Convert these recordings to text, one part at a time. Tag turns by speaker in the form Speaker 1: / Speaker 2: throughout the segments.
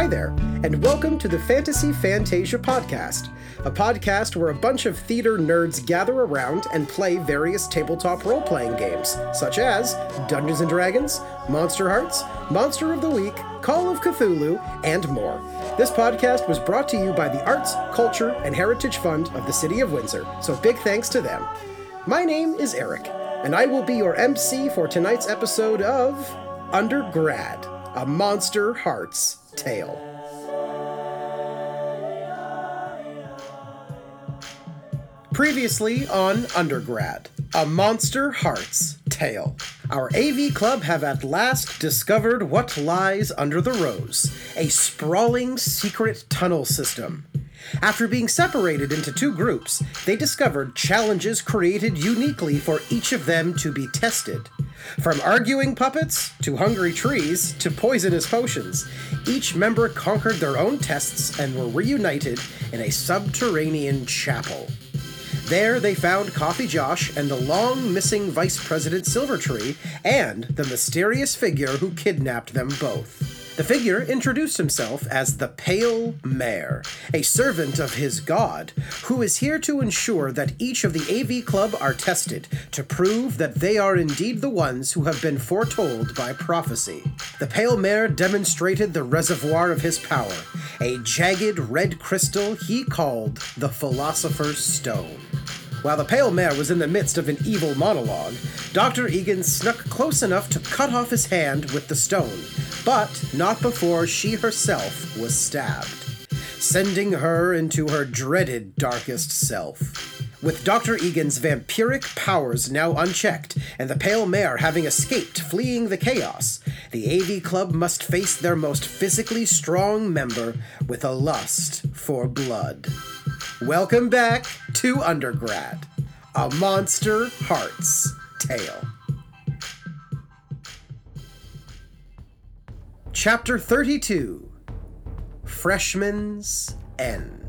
Speaker 1: Hi there, and welcome to the Fantasy Fantasia podcast, a podcast where a bunch of theater nerds gather around and play various tabletop role playing games, such as Dungeons and Dragons, Monster Hearts, Monster of the Week, Call of Cthulhu, and more. This podcast was brought to you by the Arts, Culture, and Heritage Fund of the City of Windsor, so big thanks to them. My name is Eric, and I will be your MC for tonight's episode of Undergrad, a Monster Hearts tale. Previously on Undergrad, a Monster Hearts tale. Our AV Club have at last discovered what lies under the rose a sprawling secret tunnel system. After being separated into two groups, they discovered challenges created uniquely for each of them to be tested. From arguing puppets, to hungry trees, to poisonous potions, each member conquered their own tests and were reunited in a subterranean chapel. There, they found Coffee Josh and the long missing Vice President Silvertree, and the mysterious figure who kidnapped them both. The figure introduced himself as the Pale Mare, a servant of his god, who is here to ensure that each of the AV Club are tested to prove that they are indeed the ones who have been foretold by prophecy. The Pale Mare demonstrated the reservoir of his power, a jagged red crystal he called the Philosopher's Stone. While the Pale Mare was in the midst of an evil monologue, Dr. Egan snuck close enough to cut off his hand with the stone, but not before she herself was stabbed, sending her into her dreaded darkest self. With Dr. Egan's vampiric powers now unchecked, and the Pale Mare having escaped fleeing the chaos, the AV Club must face their most physically strong member with a lust for blood. Welcome back to Undergrad, a Monster Hearts tale. Chapter 32 Freshman's End.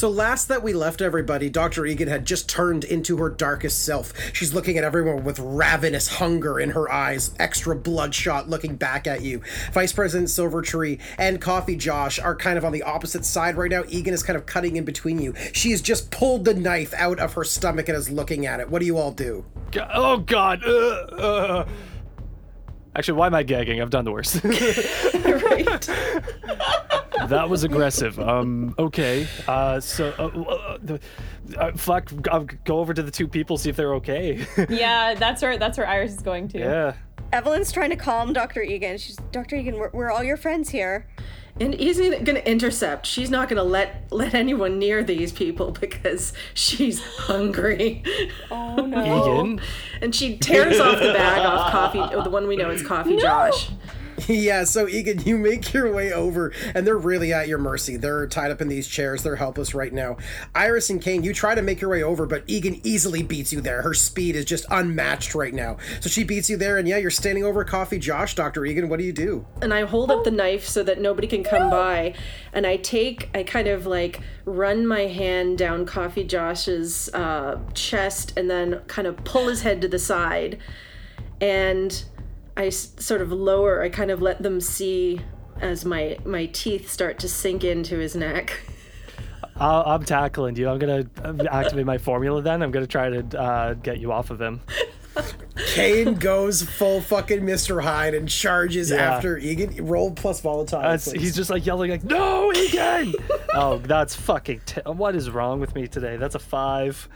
Speaker 1: So, last that we left everybody, Dr. Egan had just turned into her darkest self. She's looking at everyone with ravenous hunger in her eyes, extra bloodshot looking back at you. Vice President Silvertree and Coffee Josh are kind of on the opposite side right now. Egan is kind of cutting in between you. She has just pulled the knife out of her stomach and is looking at it. What do you all do?
Speaker 2: Oh God! Uh, uh. Actually, why am I gagging? I've done the worst.
Speaker 3: right.
Speaker 2: that was aggressive. Um. Okay. Uh. So. Uh, uh, the, uh, fuck. I'll go over to the two people see if they're okay.
Speaker 3: Yeah, that's where that's where Iris is going to.
Speaker 2: yeah.
Speaker 4: Evelyn's trying to calm Dr. Egan. She's Dr. Egan, we're, we're all your friends here.
Speaker 5: And he's gonna intercept. She's not gonna let let anyone near these people because she's hungry.
Speaker 4: Oh no.
Speaker 2: Egan.
Speaker 5: And she tears off the bag off Coffee. The one we know is Coffee Josh.
Speaker 1: yeah, so Egan, you make your way over, and they're really at your mercy. They're tied up in these chairs. They're helpless right now. Iris and Kane, you try to make your way over, but Egan easily beats you there. Her speed is just unmatched right now. So she beats you there, and yeah, you're standing over Coffee Josh, Dr. Egan. What do you do?
Speaker 5: And I hold up the knife so that nobody can come by. And I take, I kind of like run my hand down Coffee Josh's uh, chest and then kind of pull his head to the side. And I s- sort of lower, I kind of let them see as my my teeth start to sink into his neck.
Speaker 2: I'll, I'm tackling you. I'm gonna activate my formula. Then I'm gonna try to uh, get you off of him.
Speaker 1: Kane goes full fucking Mr. Hyde and charges
Speaker 2: Yeah.
Speaker 1: after Egan. Roll plus volatile.
Speaker 2: That's, he's just like yelling like, "No, Egan!" oh, that's fucking. T- what is wrong with me today? That's a five.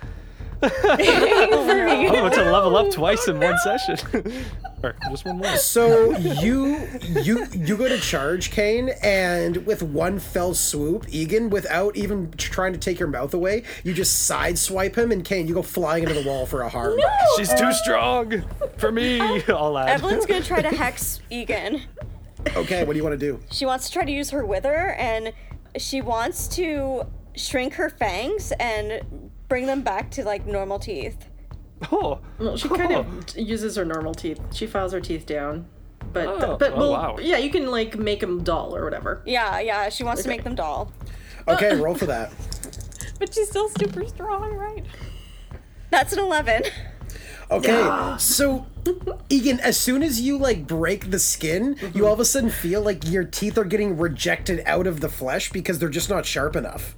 Speaker 2: I'm about oh, to level up twice in one session. or just one more.
Speaker 1: So you you you go to charge Kane, and with one fell swoop, Egan, without even trying to take your mouth away, you just sideswipe him, and Kane, you go flying into the wall for a harm.
Speaker 2: No, She's too strong for me. I'll add.
Speaker 4: Evelyn's gonna try to hex Egan.
Speaker 1: Okay, what do you want to do?
Speaker 4: She wants to try to use her wither, and she wants to shrink her fangs and bring them back to like normal teeth.
Speaker 2: Oh,
Speaker 5: Well, she kind of uses her normal teeth. She files her teeth down. But
Speaker 2: Oh,
Speaker 5: but
Speaker 2: oh,
Speaker 5: well,
Speaker 2: wow.
Speaker 5: yeah, you can like make them dull or whatever.
Speaker 4: Yeah, yeah, she wants to make them doll.
Speaker 1: Okay, roll for that.
Speaker 3: But she's still super strong, right?
Speaker 4: That's an 11.
Speaker 1: Okay, so Egan, as soon as you like break the skin, you mm-hmm. all of a sudden feel like your teeth are getting rejected out of the flesh because they're just not sharp enough.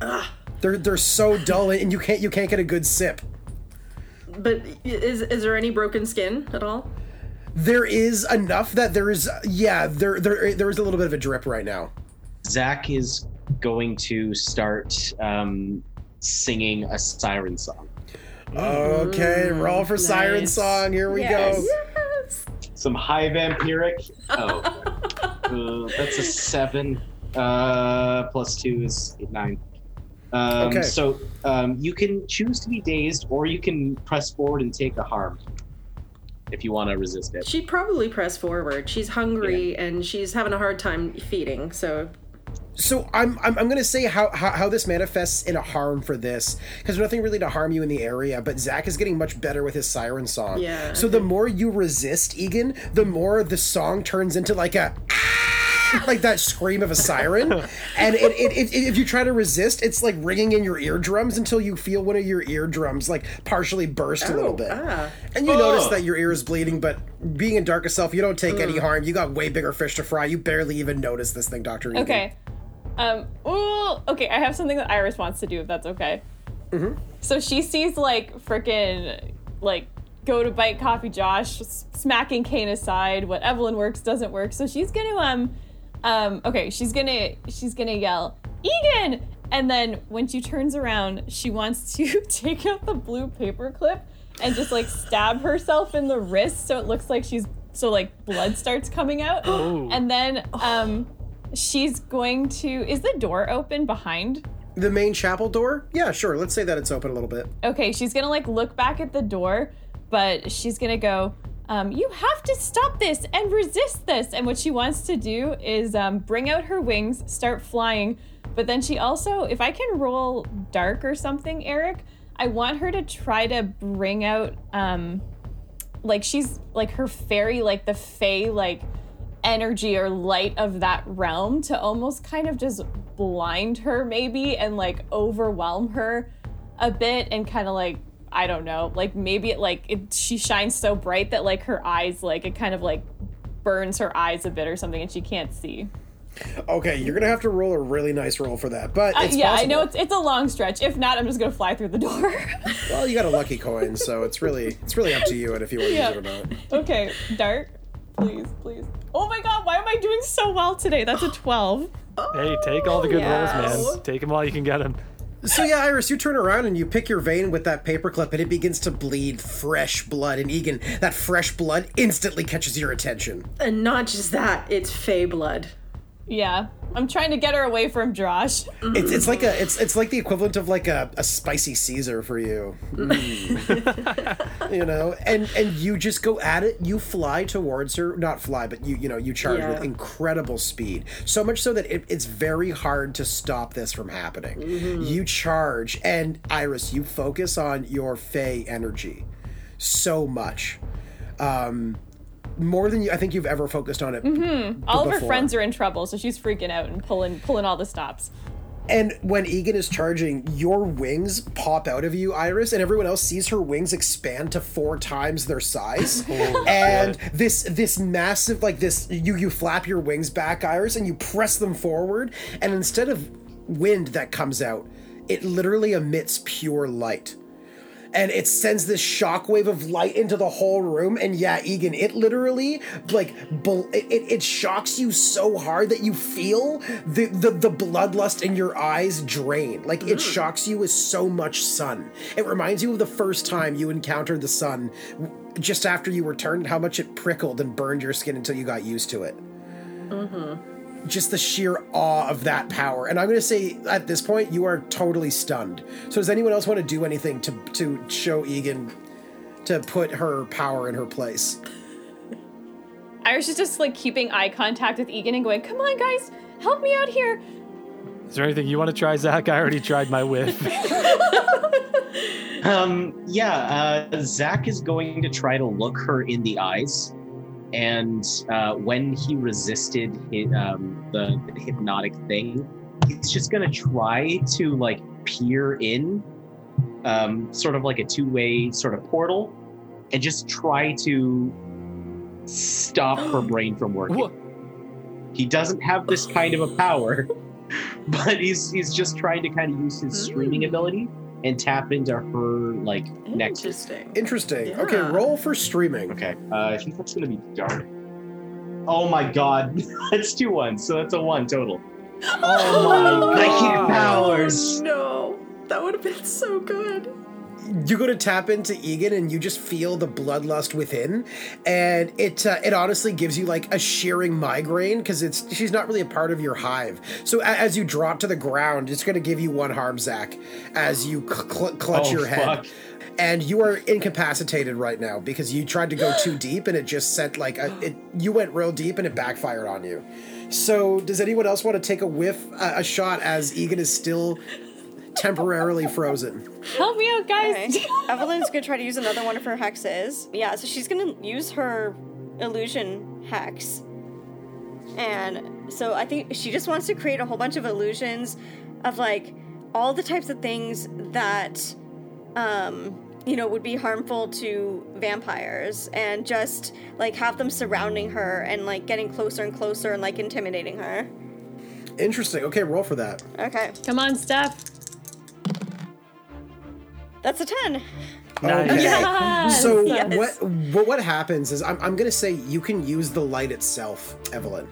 Speaker 1: Ah. They're they're so dull and you can't you can't get a good sip.
Speaker 5: But is is there any broken skin at all?
Speaker 1: There is enough that there is yeah, there there there is a little bit of a drip right now.
Speaker 6: Zach is going to start um, singing a siren song.
Speaker 1: Okay, roll for siren song. Here we
Speaker 4: Yes.
Speaker 1: go.
Speaker 5: Yes.
Speaker 6: Some high vampiric. Oh, uh, that's a seven. Uh, plus two is eight, nine. Um,
Speaker 1: Okay.
Speaker 6: So um, you can choose to be dazed, or you can press forward and take a harm if you want to resist it.
Speaker 5: She'd probably press forward. She's hungry and she's having a hard time feeding. So
Speaker 1: So I'm I'm, I'm gonna say how, how how this manifests in a harm for this because there's nothing really to harm you in the area, but Zach is getting much better with his siren song.
Speaker 5: Yeah,
Speaker 1: So the more you resist Egan, the more the song turns into like a "Ah!" like that scream of a siren, and it, it, it, if you try to resist, it's like ringing in your eardrums until you feel one of your eardrums like partially burst a little
Speaker 5: Oh,
Speaker 1: bit,
Speaker 5: ah.
Speaker 1: and you notice
Speaker 6: Oh.
Speaker 1: that your ear is bleeding. But being in dark self, you don't take any
Speaker 5: Mm.
Speaker 1: harm. You got way bigger fish to fry. You barely even notice this thing, Doctor. Egan.
Speaker 3: Okay. Um. Ooh. Okay. I have something that Iris wants to do. If that's okay. Mm-hmm. So she sees like freaking like go to bite Coffee Josh, smacking Kane aside. What Evelyn works doesn't work. So she's gonna um um. Okay. She's gonna she's gonna yell Egan, and then when she turns around, she wants to take out the blue paper clip and just like stab herself in the wrist so it looks like she's so like blood starts coming out.
Speaker 2: Oh.
Speaker 3: And then um she's going to is the door open behind?
Speaker 1: The main chapel door? Yeah, sure. Let's say that it's open a little bit.
Speaker 3: Okay, she's gonna like look back at the door, but she's gonna go, um, you have to stop this and resist this. And what she wants to do is um, bring out her wings, start flying. But then she also, if I can roll dark or something, Eric, I want her to try to bring out um like she's like her fairy, like the fae, like energy or light of that realm to almost kind of just blind her maybe and like overwhelm her a bit and kind of like I don't know, like maybe it like it, she shines so bright that like her eyes like it kind of like burns her eyes a bit or something and she can't see.
Speaker 1: Okay, you're gonna have to roll a really nice roll for that, but
Speaker 3: Uh,
Speaker 1: it's
Speaker 3: yeah, I know it's it's a long stretch. If not, I'm just gonna fly through the door.
Speaker 1: Well, you got a lucky coin, so it's really it's really up to you and if you want to
Speaker 3: Yeah.
Speaker 1: use it or not.
Speaker 3: okay, dart, please, please. Oh my god, why am I doing so well today? That's a 12.
Speaker 2: Hey, take all the good
Speaker 5: yes.
Speaker 2: rolls, man. Take them while you can get them.
Speaker 1: So yeah, Iris, you turn around and you pick your vein with that paperclip, and it begins to bleed fresh blood. And Egan, that fresh blood instantly catches your attention.
Speaker 5: and not just that, it's fey blood.
Speaker 3: Yeah, I'm trying to get her away from Josh.
Speaker 1: It's it's like a it's it's like the equivalent of like a, a spicy Caesar for you. Mm. you know, and and you just go at it. You fly towards her, not fly, but you you know you charge
Speaker 5: Yeah.
Speaker 1: with incredible speed. So much so that it, it's very hard to stop this from happening. You charge, and Iris, you focus on your Fey energy so much. Um, more than you, I think you've ever focused on it. Mm-hmm.
Speaker 3: All of her friends are in trouble, so she's freaking out and pulling pulling all the stops.
Speaker 1: And when Egan is charging, your wings pop out of you, Iris, and everyone else sees her wings expand to four times their size. and this this massive like this you you flap your wings back, Iris, and you press them forward, and instead of wind that comes out, it literally emits pure light. And it sends this shockwave of light into the whole room, and yeah, Egan, it literally like it, it shocks you so hard that you feel the, the the bloodlust in your eyes drain. Like it mm-hmm. shocks you with so much sun. It reminds you of the first time you encountered the sun, just after you returned, how much it prickled and burned your skin until you got used to it mm-hmm. Just the sheer awe of that power. And I'm going to say at this point, you are totally stunned. So does anyone else want to do anything to to show Egan to put her power in her place?
Speaker 3: Iris is just like keeping eye contact with Egan and going, "Come on, guys, help me out here."
Speaker 2: Is there anything you want to try, Zach? I already tried my whiff.
Speaker 6: Um, yeah, uh, Zach is going to try to look her in the eyes. And uh, when he resisted hi- um, the, the hypnotic thing, he's just to try to like peer in, um, sort of like a two way sort of portal. and just try to stop her brain from working.
Speaker 2: Wha-
Speaker 6: He doesn't have this kind of a power, but he's he's just trying to kind of use his streaming ability and tap into her like next.
Speaker 5: Interesting.
Speaker 1: Interesting. Okay, roll for streaming.
Speaker 6: Okay, uh, I think that's gonna be dark. Oh my god, that's two ones, so that's a one total.
Speaker 2: Oh my god!
Speaker 6: Psychic powers.
Speaker 5: Oh, no, that would have been so good.
Speaker 1: You go to tap into Egan, and you just feel the bloodlust within, and it uh, it honestly gives you like a shearing migraine because it's she's not really a part of your hive. So a- as you drop to the ground, it's going to give you one harm, Zach, as you cl- cl- clutch
Speaker 6: Oh,
Speaker 1: your head.
Speaker 6: fuck.
Speaker 1: And you are incapacitated right now because you tried to go too deep, and it just sent like a, it. You went real deep, and it backfired on you. So, does anyone else want to take a whiff, uh, a shot as Egan is still temporarily frozen?
Speaker 3: Help me out, guys.
Speaker 4: Okay. Evelyn's gonna try to use another one of her hexes. Yeah, so she's gonna use her illusion hex. And so I think she just wants to create a whole bunch of illusions of like all the types of things that um you know would be harmful to vampires and just like have them surrounding her and like getting closer and closer and like intimidating her.
Speaker 1: Interesting. Okay, roll for that.
Speaker 4: Okay.
Speaker 3: Come on, Steph.
Speaker 4: That's a 10.
Speaker 2: Nice.
Speaker 1: Okay.
Speaker 3: Yes.
Speaker 1: So
Speaker 4: Yes.
Speaker 1: what, what what happens is I'm I'm gonna say you can use the light itself, Evelyn,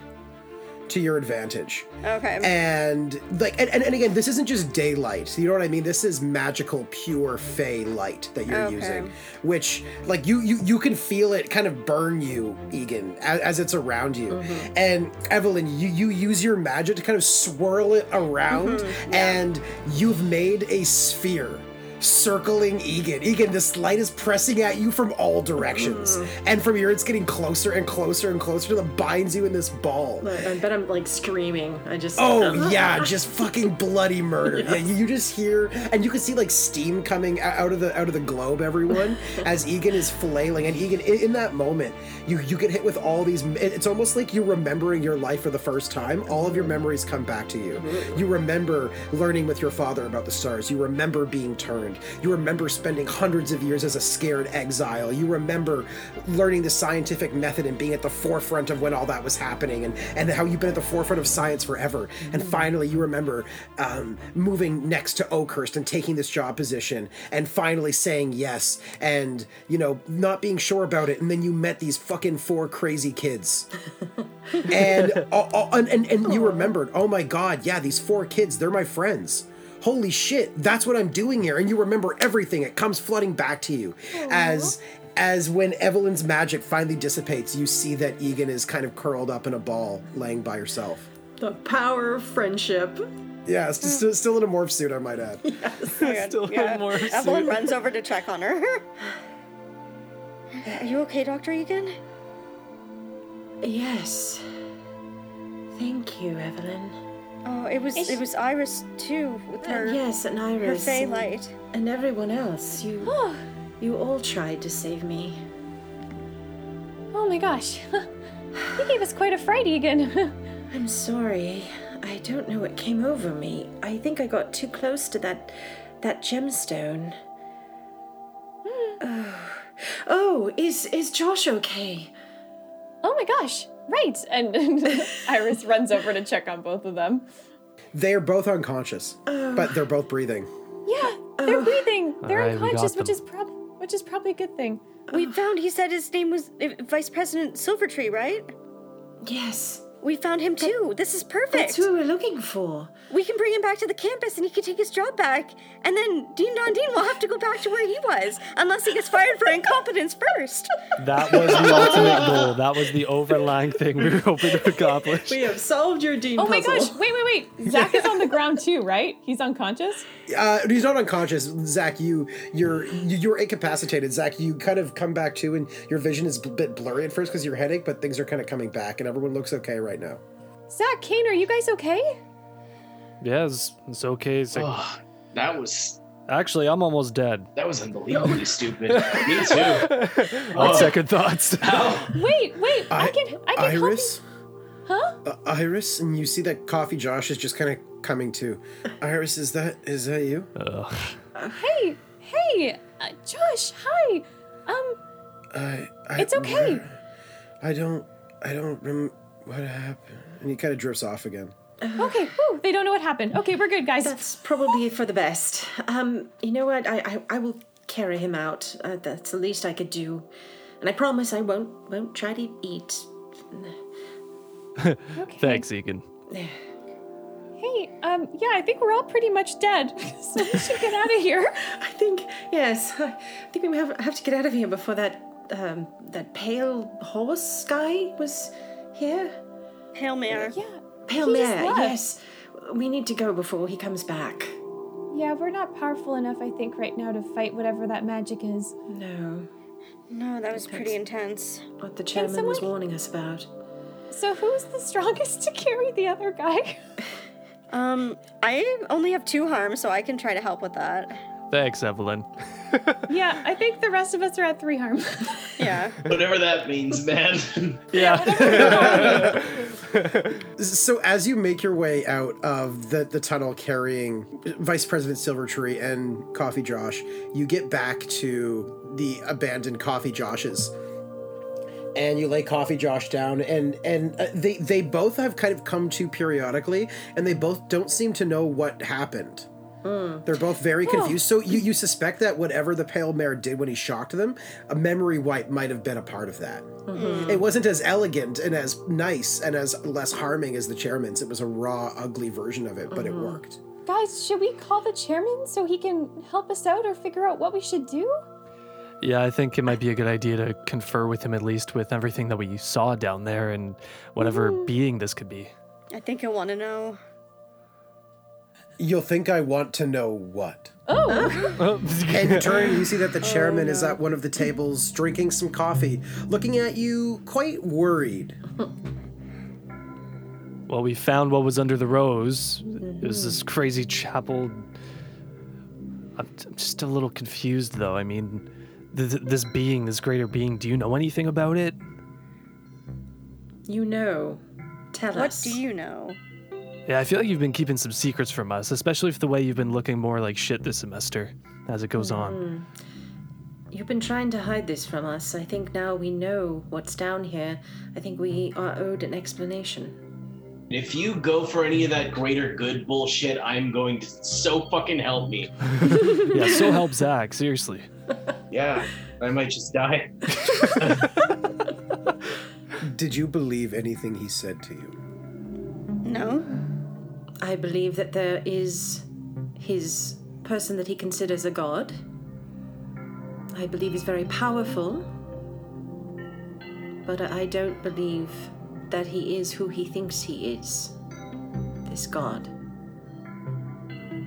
Speaker 1: to your advantage.
Speaker 4: Okay.
Speaker 1: And like and, and, and again, this isn't just daylight. You know what I mean? This is magical, pure fey light that you're
Speaker 4: Okay.
Speaker 1: using. Which like you you you can feel it kind of burn you, Egan, as, as it's around you.
Speaker 4: Mm-hmm.
Speaker 1: And Evelyn, you you use your magic to kind of swirl it around,
Speaker 4: Mm-hmm.
Speaker 1: and you've made a sphere circling Egan. Egan, this light is pressing at you from all directions.
Speaker 4: Mm-hmm.
Speaker 1: And from here, it's getting closer and closer and closer it binds you in this ball.
Speaker 5: I bet I'm like screaming. I just.
Speaker 1: Oh uh, yeah, just fucking bloody murder. Yeah, you, you just hear, and you can see like steam coming out of the out of the globe. Everyone, as Egan is flailing, and Egan in, in that moment, you you get hit with all these. It's almost like you're remembering your life for the first time. All of your mm-hmm. memories come back to you. Mm-hmm. You remember learning with your father about the stars. You remember being turned. You remember spending hundreds of years as a scared exile. You remember learning the scientific method and being at the forefront of when all that was happening, and and how you've been at the forefront of science forever. And finally, you remember um, moving next to Oakhurst and taking this job position, and finally saying yes, and you know not being sure about it. And then you met these fucking four crazy kids, and uh, uh, and, and and you remembered, oh my god, yeah, these four kids, they're my friends. Holy shit, that's what I'm doing here. And you remember everything. It comes flooding back to you as as when Evelyn's magic finally dissipates, you see that Egan is kind of curled up in a ball, laying by herself.
Speaker 5: The power of friendship.
Speaker 1: Yeah, it's mm. still, still in a morph suit, I might add.
Speaker 2: Still
Speaker 4: yeah.
Speaker 2: more
Speaker 4: Evelyn
Speaker 2: suit.
Speaker 4: Evelyn runs over to check on her. Are you okay, Dr. Egan?
Speaker 5: Yes. Thank you, Evelyn.
Speaker 4: Oh, it was it was Iris too with her
Speaker 5: yes, and Iris.
Speaker 4: Her
Speaker 5: and,
Speaker 4: light.
Speaker 5: and everyone else. You,
Speaker 3: Oh,
Speaker 5: you all tried to save me.
Speaker 3: oh my gosh. you gave us quite a fright, Egan.
Speaker 5: I'm sorry. I don't know what came over me. I think I got too close to that that gemstone. Hmm. Oh, oh is is Josh okay?
Speaker 3: oh my gosh. Right. And, and Iris runs over to check on both of them.
Speaker 1: They are both unconscious, but they're both breathing.
Speaker 3: Yeah, they're breathing. They're
Speaker 2: Alright, we got
Speaker 3: unconscious, which is prob- which is probably a good thing.
Speaker 4: We found he said his name was uh, Vice President Silvertree, right?
Speaker 5: Yes,
Speaker 4: We found him too. This is perfect.
Speaker 5: that's who we were looking for.
Speaker 4: We can bring him back to the campus and he can take his job back. And then Dean Don Dean will have to go back to where he was, unless he gets fired for incompetence first.
Speaker 2: That was the ultimate goal. That was the overlying thing we were hoping to accomplish.
Speaker 5: We have solved your Dean
Speaker 3: Oh my
Speaker 5: puzzle.
Speaker 3: gosh! Wait, wait, wait! Zach is on the ground too, right? He's unconscious.
Speaker 1: Uh, he's not unconscious, Zach. You, you're, you, you're incapacitated, Zach. You kind of come back to, and your vision is a bit blurry at first because your headache, but things are kind of coming back, and everyone looks okay right now.
Speaker 3: Zach, Kane, are you guys okay?
Speaker 2: Yeah, it's, it's okay. It's like-
Speaker 6: Oh, that was
Speaker 2: actually, I'm almost dead.
Speaker 6: that was unbelievably stupid. Me too.
Speaker 2: On second thoughts.
Speaker 3: Wait, wait! I, can, I can
Speaker 1: Iris,
Speaker 3: help you. Huh?
Speaker 1: uh, Iris, and you see that Coffee Josh is just kind of coming to. Iris, is that is that you?
Speaker 2: Ugh.
Speaker 3: Hey, hey, uh, Josh, hi. Um,
Speaker 1: I, I
Speaker 3: It's okay.
Speaker 1: I don't. I don't remember what happened. And he kind of drifts off again.
Speaker 3: Okay, whew, they don't know what happened. Okay, we're good, guys.
Speaker 5: That's probably for the best. Um, you know what? I I, I will carry him out. Uh, that's the least I could do, and I promise I won't won't try to eat.
Speaker 3: Okay.
Speaker 2: Thanks, Egan.
Speaker 3: Hey, um, yeah, I think we're all pretty much dead, so we should get out of here.
Speaker 5: I think yes. I think we have have to get out of here before that um that pale horse guy was here.
Speaker 4: Hail Mare.
Speaker 3: Yeah,
Speaker 5: Pale
Speaker 3: He
Speaker 5: mare. Yes. We need to go before he comes back.
Speaker 3: yeah, we're not powerful enough, I think, right now to fight whatever that magic is.
Speaker 5: No,
Speaker 4: No, that was pretty intense.
Speaker 5: what the chairman was warning us about.
Speaker 3: So who's the strongest to carry the other guy?
Speaker 4: Um, I only have two harms, so I can try to help with that.
Speaker 2: Thanks, Evelyn.
Speaker 3: yeah, I think the rest of us are at three harm.
Speaker 4: Yeah.
Speaker 6: Whatever that means, man.
Speaker 2: Yeah.
Speaker 1: So as you make your way out of the, the tunnel carrying Vice President Silvertree and Coffee Josh, you get back to the abandoned Coffee Joshes. And you lay Coffee Josh down, and and uh, they they both have kind of come to periodically, and they both don't seem to know what happened. Mm. They're both very confused. So you, you suspect that whatever the Pale Mare did when he shocked them, a memory wipe might have been a part of that. Mm-hmm. It wasn't as elegant and as nice and as less harming as the chairman's. It was a raw, ugly version of it, but it mm-hmm. worked.
Speaker 3: Guys, should we call the chairman so he can help us out or figure out what we should do?
Speaker 2: yeah, I think it might be a good idea to confer with him at least with everything that we saw down there and whatever mm-hmm. being this could be.
Speaker 4: I think you'll want to know.
Speaker 1: You'll think I want to know what.
Speaker 3: Oh,
Speaker 1: And you turn and you see that the chairman oh, is at one of the tables drinking some coffee, looking at you quite worried.
Speaker 2: Well, we found what was under the rose. It was mm-hmm. this crazy chapel. I'm, I'm just a little confused, though. I mean, th- th- this being, this greater being, do you know anything about it?
Speaker 5: You know. Tell
Speaker 4: What
Speaker 5: us.
Speaker 4: What do you know?
Speaker 2: Yeah, I feel like you've been keeping some secrets from us, especially for the way you've been looking more like shit this semester as it goes on. Hmm.
Speaker 5: You've been trying to hide this from us. I think now we know what's down here. I think we are owed an explanation.
Speaker 6: if you go for any of that greater good bullshit, I'm going to so fucking help me.
Speaker 2: Yeah, so help Zach, seriously.
Speaker 6: Yeah, I might just die.
Speaker 1: Did you believe anything he said to you?
Speaker 4: No?
Speaker 5: I believe that there is his person that he considers a god. I believe he's very powerful. But I don't believe that he is who he thinks he is. This god.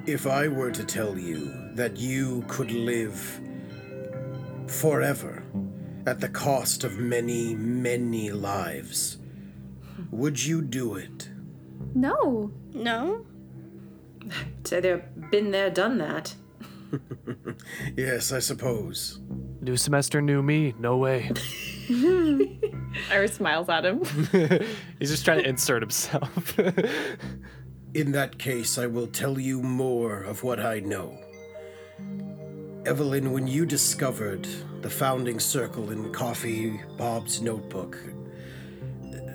Speaker 1: If I were to tell you that you could live forever at the cost of many, many lives, would you do it?
Speaker 3: No.
Speaker 4: No?
Speaker 5: So they've been there, done that.
Speaker 1: Yes, I suppose.
Speaker 2: New semester, new me. No way.
Speaker 3: Iris smiles at him.
Speaker 2: He's just trying to insert himself.
Speaker 1: In that case, I will tell you more of what I know. Evelyn, when you discovered the founding circle in Coffee Bob's notebook,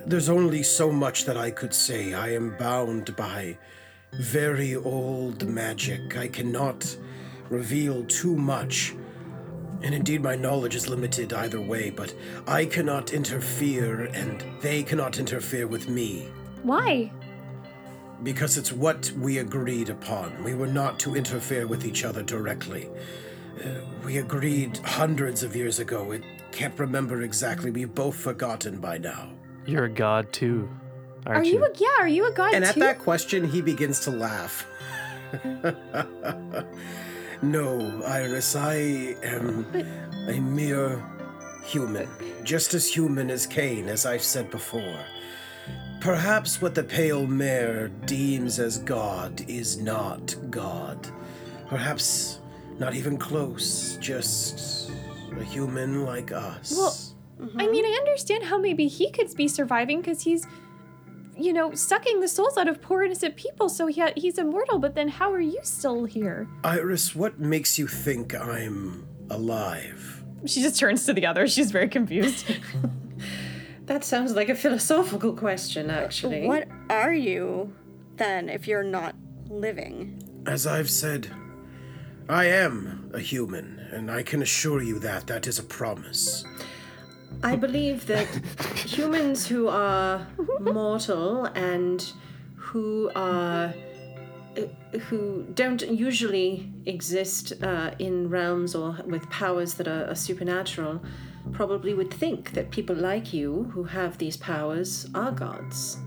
Speaker 1: there's only so much that I could say. I am bound by very old magic. I cannot reveal too much. And indeed, my knowledge is limited either way, but I cannot interfere, and they cannot interfere with me.
Speaker 3: Why?
Speaker 1: Because it's what we agreed upon. We were not to interfere with each other directly. Uh, we agreed hundreds of years ago. It can't remember exactly. We've both forgotten by now.
Speaker 2: You're a god too, aren't
Speaker 3: Are you a yeah? Are you a god
Speaker 1: And at that question, he begins to laugh. no, Iris, I am a mere human. Just as human as Kane, as I've said before. Perhaps what the Pale Mare deems as God is not God. Perhaps not even close, just a human like us.
Speaker 3: Well, I mean, I mm-hmm. understand how maybe he could be surviving because he's, you know, sucking the souls out of poor innocent people, so he he's immortal. But then, how are you still here?
Speaker 1: Iris, what makes you think I'm alive?
Speaker 3: She just turns to the other. She's very confused.
Speaker 5: That sounds like a philosophical question, actually.
Speaker 4: What are you then if you're not living?
Speaker 1: As I've said, I am a human, and I can assure you that that is a promise.
Speaker 5: I believe that humans who are mortal and who are uh, who don't usually exist uh, in realms or with powers that are, are supernatural probably would think that people like you who have these powers are gods.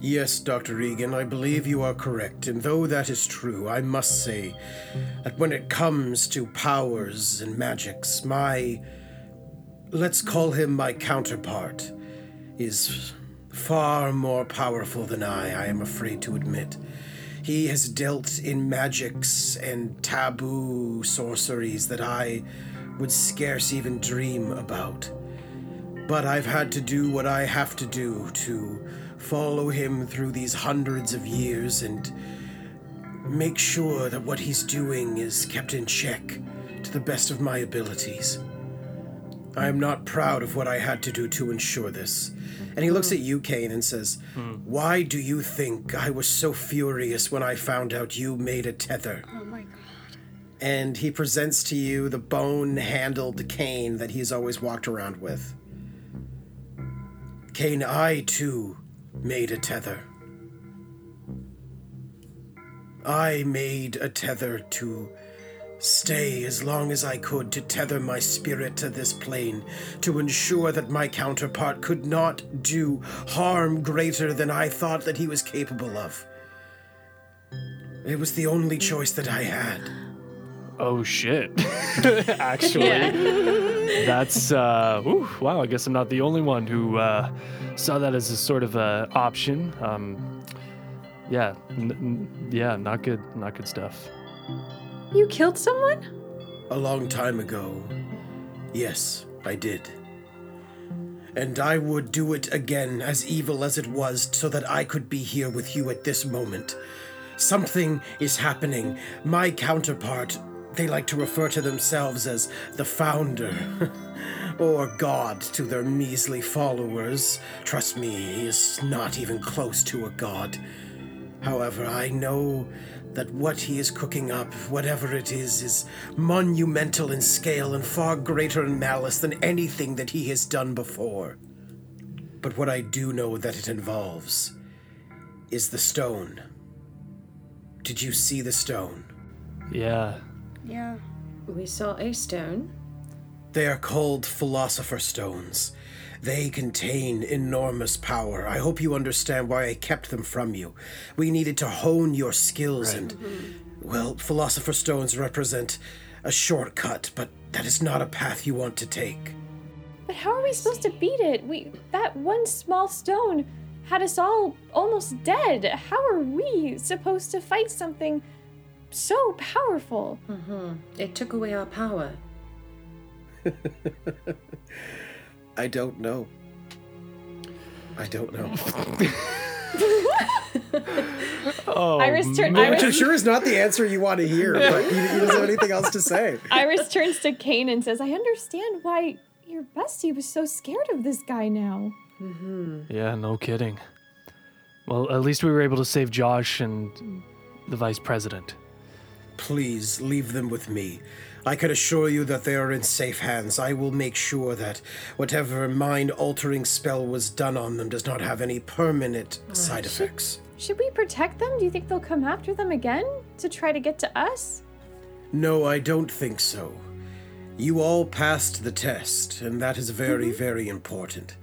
Speaker 1: Yes, Dr. Egan, I believe you are correct, and though that is true, I must say that when it comes to powers and magics, my. Let's call him my counterpart, is far more powerful than I, I am afraid to admit. He has dealt in magics and taboo sorceries that I would scarce even dream about. But I've had to do what I have to do to follow him through these hundreds of years and make sure that what he's doing is kept in check to the best of my abilities. I am not proud of what I had to do to ensure this. And he looks at you, Kane, and says, Why do you think I was so furious when I found out you made a tether?
Speaker 4: Oh my god.
Speaker 1: and he presents to you the bone handled cane that he's always walked around with. Kane, I too made a tether. I made a tether to stay as long as I could to tether my spirit to this plane, to ensure that my counterpart could not do harm greater than I thought that he was capable of. It was the only choice that I had.
Speaker 2: Oh shit. Actually, that's uh ooh, wow, I guess I'm not the only one who uh saw that as a sort of a option. Um yeah, n- n- yeah, not good, not good stuff.
Speaker 3: You killed someone?
Speaker 1: A long time ago. Yes, I did. And I would do it again, as evil as it was, so that I could be here with you at this moment. Something is happening. My counterpart, they like to refer to themselves as the Founder, or God to their measly followers. Trust me, he is not even close to a god. However, I know that what he is cooking up, whatever it is, is monumental in scale and far greater in malice than anything that he has done before. But what I do know that it involves is the stone. Did you see the stone?
Speaker 2: Yeah.
Speaker 4: Yeah.
Speaker 5: We saw a stone.
Speaker 1: They are called Philosopher Stones. They contain enormous power. I hope you understand why I kept them from you. We needed to hone your skills and. Mm-hmm. Well, Philosopher Stones represent a shortcut, but that is not a path you want to take.
Speaker 3: But how are we supposed to beat it? We that one small stone had us all almost dead. How are we supposed to fight something so powerful? Mm-hmm.
Speaker 5: It took away our power.
Speaker 1: I don't know. I don't know.
Speaker 2: Oh,
Speaker 3: Iris turn-
Speaker 2: man.
Speaker 1: Which
Speaker 3: Iris-
Speaker 1: sure is not the answer you want to hear, but he, he doesn't have anything else to say.
Speaker 3: Iris turns to Kane and says, I understand why your bestie was so scared of this guy now. Mm-hmm.
Speaker 2: Yeah, no kidding. Well, at least we were able to save Josh and the vice president.
Speaker 1: Please leave them with me. I can assure you that they are in safe hands. I will make sure that whatever mind altering spell was done on them does not have any permanent side effects.
Speaker 3: Should we protect them? Do you think they'll come after them again to try to get to us?
Speaker 1: No, I don't think so. You all passed the test, and that is very, mm-hmm. very important.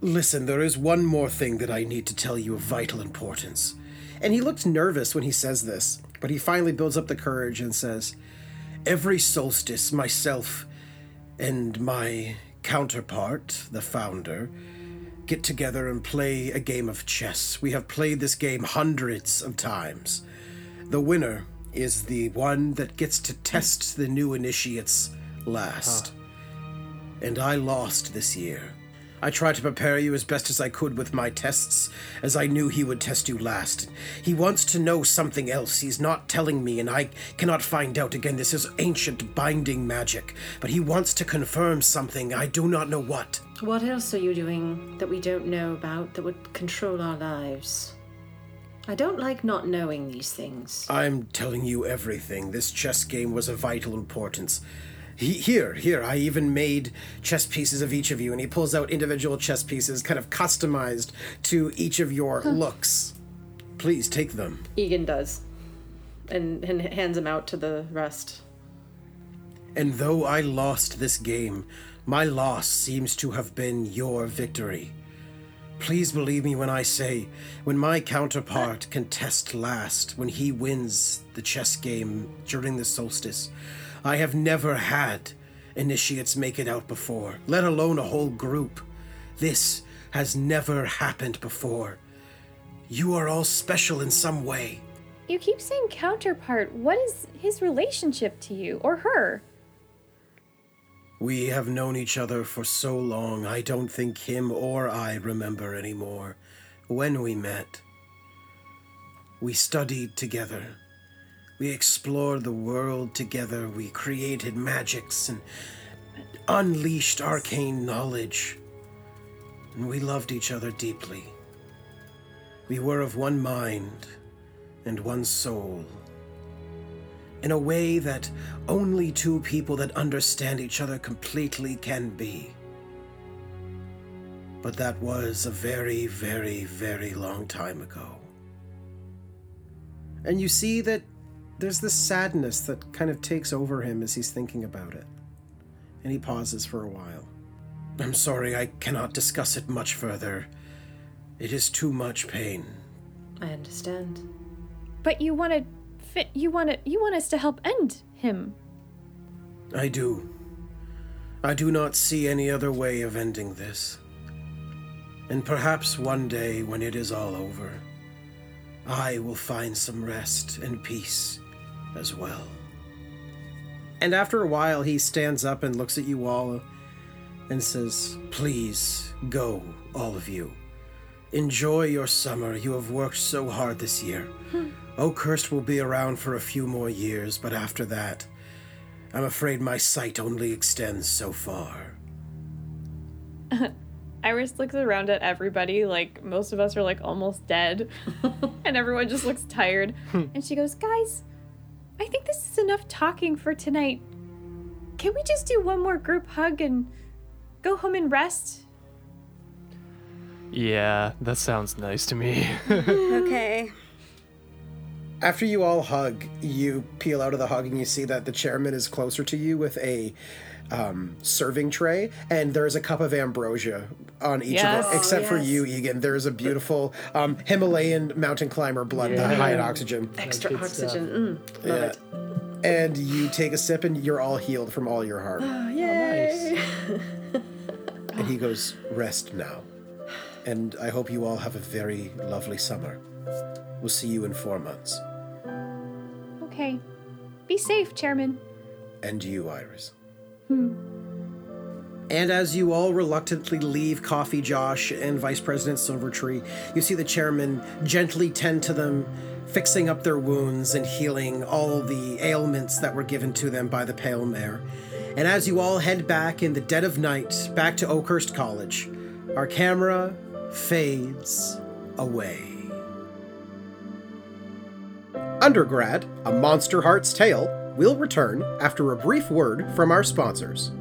Speaker 1: Listen, there is one more thing that I need to tell you of vital importance. And he looked nervous when he says this, but he finally builds up the courage and says, Every solstice, myself and my counterpart, the founder, get together and play a game of chess. We have played this game hundreds of times. The winner is the one that gets to test the new initiates last. And I lost this year. I tried to prepare you as best as I could with my tests, as I knew he would test you last. He wants to know something else. He's not telling me, and I cannot find out. Again, this is ancient binding magic. But he wants to confirm something. I do not know what.
Speaker 5: What else are you doing that we don't know about that would control our lives? I don't like not knowing these things.
Speaker 1: I'm telling you everything. This chess game was of vital importance. He, here, here, I even made chess pieces of each of you, and he pulls out individual chess pieces, kind of customized to each of your looks. Please take them.
Speaker 5: Egan does. And, and hands them out to the rest.
Speaker 1: And though I lost this game, my loss seems to have been your victory. Please believe me when I say, when my counterpart can test last, when he wins the chess game during the solstice, I have never had initiates make it out before, let alone a whole group. This has never happened before. You are all special in some way.
Speaker 3: You keep saying counterpart. What is his relationship to you or her?
Speaker 1: We have known each other for so long, I don't think him or I remember anymore when we met. We studied together. We explored the world together. We created magics and unleashed arcane knowledge. And we loved each other deeply. We were of one mind and one soul in a way that only two people that understand each other completely can be. But that was a very, very, very long time ago. And you see that there's this sadness that kind of takes over him as he's thinking about it. And he pauses for a while. I'm sorry, I cannot discuss it much further. It is too much pain.
Speaker 5: I understand.
Speaker 3: But you want to fit you want to you want us to help end him.
Speaker 1: I do. I do not see any other way of ending this. And perhaps one day, when it is all over, I will find some rest and peace as well. And after a while, he stands up and looks at you all and says, Please go, all of you. Enjoy your summer. You have worked so hard this year. Hmm. Oakhurst will be around for a few more years, but after that, I'm afraid my sight only extends so far.
Speaker 3: Iris looks around at everybody like most of us are like almost dead and everyone just looks tired hmm. and she goes, "Guys, I think this is enough talking for tonight. Can we just do one more group hug and go home and rest?"
Speaker 2: Yeah, that sounds nice to me.
Speaker 4: Okay.
Speaker 1: After you all hug, you peel out of the hug and you see that the chairman is closer to you with a um, serving tray, and there's a cup of ambrosia on each
Speaker 3: Yes.
Speaker 1: of them, except for
Speaker 4: yes.
Speaker 1: you, Egan. There's a beautiful um, Himalayan mountain climber blood, the
Speaker 2: Yeah.
Speaker 1: high in oxygen.
Speaker 5: Extra oxygen. Mm, love
Speaker 1: Yeah.
Speaker 5: it.
Speaker 1: And you take a sip, and you're all healed from all your harm.
Speaker 5: Yay!
Speaker 1: And he goes, Rest now. And I hope you all have a very lovely summer. We'll see you in four months.
Speaker 3: Okay. Be safe, chairman.
Speaker 1: And you, Iris. And as you all reluctantly leave Coffee Josh and Vice President Silvertree, you see the chairman gently tend to them, fixing up their wounds and healing all the ailments that were given to them by the Pale Mare. And as you all head back in the dead of night back to Oakhurst College, our camera fades away. Undergrad, A Monster Heart's Tale, will return after a brief word from our sponsors.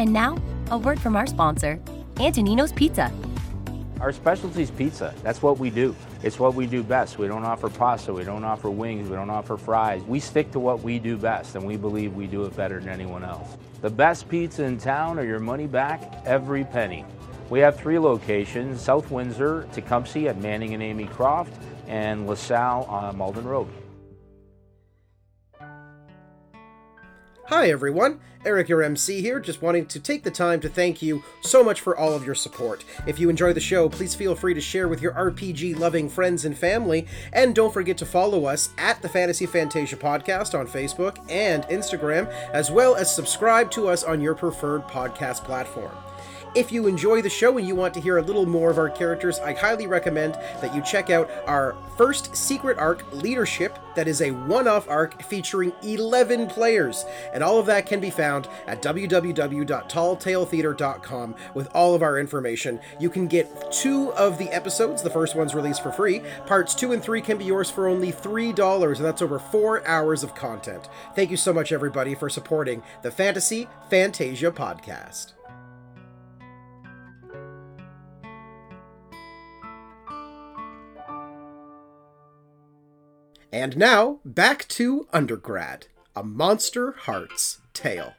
Speaker 7: And now, a word from our sponsor, Antonino's Pizza.
Speaker 8: Our specialty is pizza. That's what we do. It's what we do best. We don't offer pasta, we don't offer wings, we don't offer fries. We stick to what we do best, and we believe we do it better than anyone else. The best pizza in town or your money back every penny. We have three locations South Windsor, Tecumseh at Manning and Amy Croft, and LaSalle on Malden Road.
Speaker 1: Hi everyone, Eric your MC here, just wanting to take the time to thank you so much for all of your support. If you enjoy the show, please feel free to share with your RPG loving friends and family, and don't forget to follow us at the Fantasy Fantasia Podcast on Facebook and Instagram, as well as subscribe to us on your preferred podcast platform. If you enjoy the show and you want to hear a little more of our characters, I highly recommend that you check out our first secret arc, Leadership, that is a one off arc featuring 11 players. And all of that can be found at www.talltaletheatre.com with all of our information. You can get two of the episodes, the first one's released for free. Parts two and three can be yours for only $3, and that's over four hours of content. Thank you so much, everybody, for supporting the Fantasy Fantasia podcast. And now, back to undergrad A Monsterhearts Tale.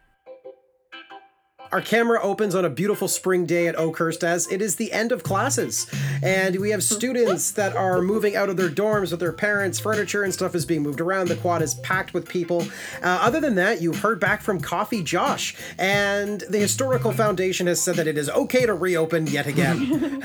Speaker 1: Our camera opens on a beautiful spring day at Oakhurst as it is the end of classes. And we have students that are moving out of their dorms with their parents. Furniture and stuff is being moved around. The quad is packed with people. Uh, other than that, you've heard back from Coffee Josh. And the Historical Foundation has said that it is okay to reopen yet again.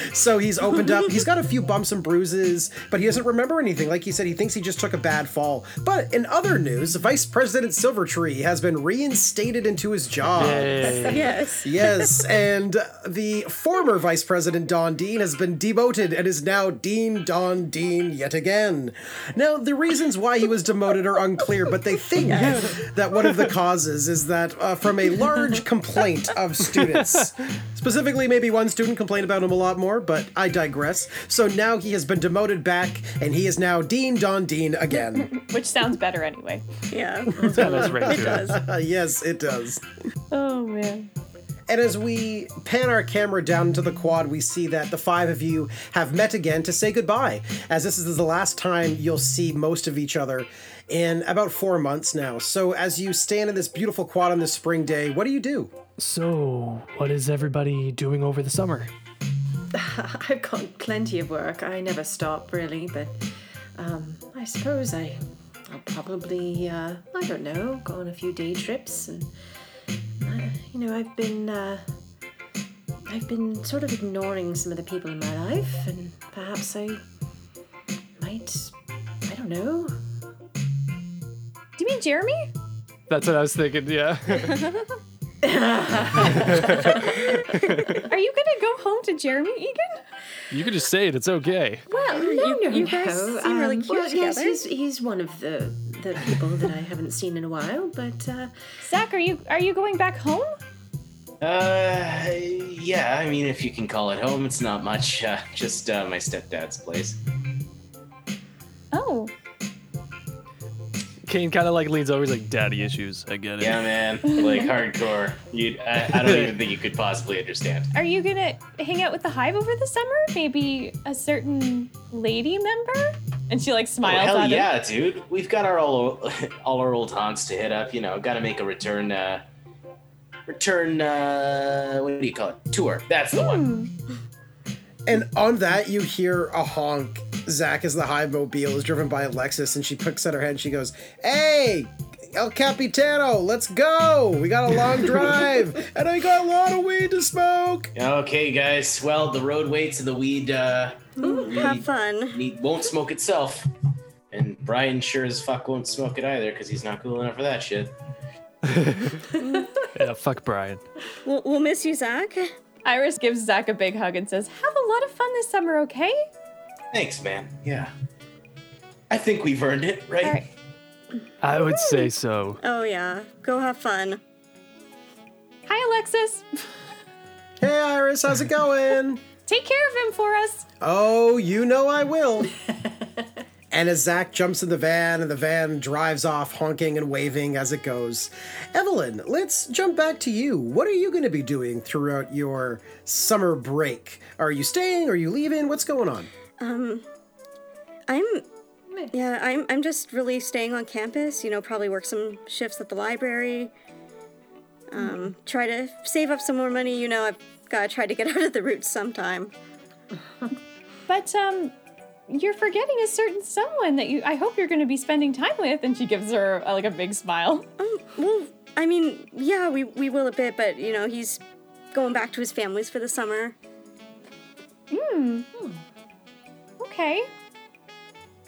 Speaker 1: so he's opened up. He's got a few bumps and bruises, but he doesn't remember anything. Like he said, he thinks he just took a bad fall. But in other news, Vice President Silvertree has been reinstated into his job.
Speaker 4: Yes.
Speaker 1: Yes, and the former Vice President Don Dean has been demoted and is now Dean Don Dean yet again. Now, the reasons why he was demoted are unclear, but they think that one of the causes is that uh, from a large complaint of students. Specifically, maybe one student complained about him a lot more, but I digress. So now he has been demoted back, and he is now Dean Don Dean again.
Speaker 3: Which sounds better anyway.
Speaker 4: Yeah.
Speaker 2: That's right
Speaker 4: It does.
Speaker 1: Yes, it does.
Speaker 3: Oh man.
Speaker 1: And as we pan our camera down to the quad, we see that the five of you have met again to say goodbye, as this is the last time you'll see most of each other in about four months now. So as you stand in this beautiful quad on this spring day, what do you do?
Speaker 2: So, what is everybody doing over the summer?
Speaker 5: I've got plenty of work. I never stop really, but um, I suppose I, I'll probably, uh, I don't know, go on a few day trips, and uh, you know, I've been, uh, I've been sort of ignoring some of the people in my life, and perhaps I might, I don't know.
Speaker 3: Do you mean Jeremy?
Speaker 2: That's what I was thinking, yeah.
Speaker 3: Are you gonna go home to Jeremy, Egan?
Speaker 2: you could just say it, it's okay.
Speaker 5: Well, no,
Speaker 4: you-
Speaker 5: no,
Speaker 4: you guys
Speaker 5: no.
Speaker 4: seem really cute
Speaker 5: well, yes,
Speaker 4: together.
Speaker 5: he's, he's one of the the people that I haven't seen in a while, but uh,
Speaker 3: Zach, are you are you going back home?
Speaker 6: Uh, yeah. I mean, if you can call it home, it's not much. Uh, just uh, my stepdad's place.
Speaker 3: Oh.
Speaker 2: Kane kind of like leans over, he's like, daddy issues. I get it.
Speaker 6: Yeah, man. Like hardcore. You, I, I don't even think you could possibly understand.
Speaker 3: Are you gonna hang out with the hive over the summer? Maybe a certain lady member? And she like
Speaker 6: Oh,
Speaker 3: smiles
Speaker 6: hell
Speaker 3: at him.
Speaker 6: yeah, dude. We've got our all all our old haunts to hit up. You know, got to make a return. Uh, return. Uh, what do you call it? Tour. That's the one.
Speaker 1: And on that, you hear a honk. Zach, as the Hive Mobile is driven by Alexis, and she picks at her head and she goes, Hey, El Capitano, let's go. We got a long drive, and I got a lot of weed to smoke.
Speaker 6: Okay, guys. Well, the road waits and the weed uh,
Speaker 4: Have fun.
Speaker 6: need, won't smoke itself. And Brian sure as fuck won't smoke it either because he's not cool enough for that shit.
Speaker 2: Yeah, fuck Brian.
Speaker 4: We'll, we'll miss you, Zach.
Speaker 3: Iris gives Zach a big hug and says, Have a lot of fun this summer, okay?
Speaker 6: Thanks, man. Yeah. I think we've earned it, right?
Speaker 3: All right.
Speaker 2: I would say so.
Speaker 4: Oh yeah. Go have fun.
Speaker 3: Hi, Alexis.
Speaker 1: Hey, Iris, how's it going?
Speaker 3: Take care of him for us.
Speaker 1: Oh, you know I will. and as Zach jumps in the van and the van drives off, honking and waving as it goes, Evelyn, let's jump back to you. What are you going to be doing throughout your summer break? Are you staying? Are you leaving? What's going on?
Speaker 4: Um, I'm yeah, I'm I'm just really staying on campus, you know, probably work some shifts at the library. Um, try to save up some more money, you know, I've gotta try to get out of the roots sometime.
Speaker 3: But um you're forgetting a certain someone that you I hope you're going to be spending time with and she gives her uh, like a big smile.
Speaker 4: Um, well, I mean, yeah, we we will a bit, but you know, he's going back to his families for the summer.
Speaker 3: Hmm. Okay.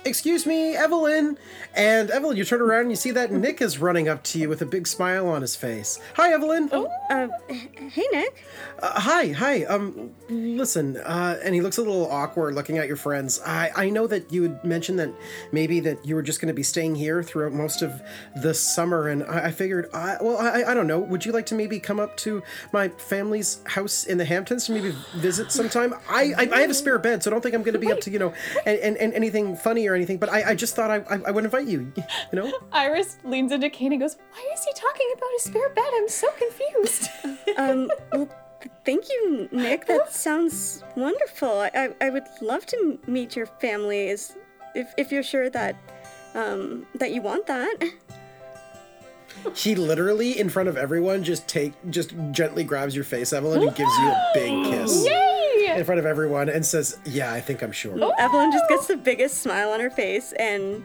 Speaker 1: Excuse me, Evelyn. And Evelyn, you turn around and you see that Nick is running up to you with a big smile on his face. Hi, Evelyn.
Speaker 4: Uh, hey, Nick.
Speaker 1: Uh, hi, hi. Um, listen. Uh, and he looks a little awkward looking at your friends. I I know that you had mentioned that maybe that you were just going to be staying here throughout most of the summer, and I, I figured, I well, I I don't know. Would you like to maybe come up to my family's house in the Hamptons to maybe visit sometime? I I, I have a spare bed, so I don't think I'm going to be up to you know and, and, and anything funny or anything. But I, I just thought I, I I would invite you. You know.
Speaker 3: Iris leans into Kane and goes, "Why is he talking about a spare bed? I'm so confused."
Speaker 4: Um, well, thank you, Nick. That sounds wonderful. I, I, I would love to meet your family. Is if, if you're sure that um that you want that.
Speaker 1: He literally, in front of everyone, just take, just gently grabs your face, Evelyn, and gives you a big kiss
Speaker 3: Yay!
Speaker 1: In front of everyone, and says, "Yeah, I think I'm sure."
Speaker 4: Evelyn just gets the biggest smile on her face and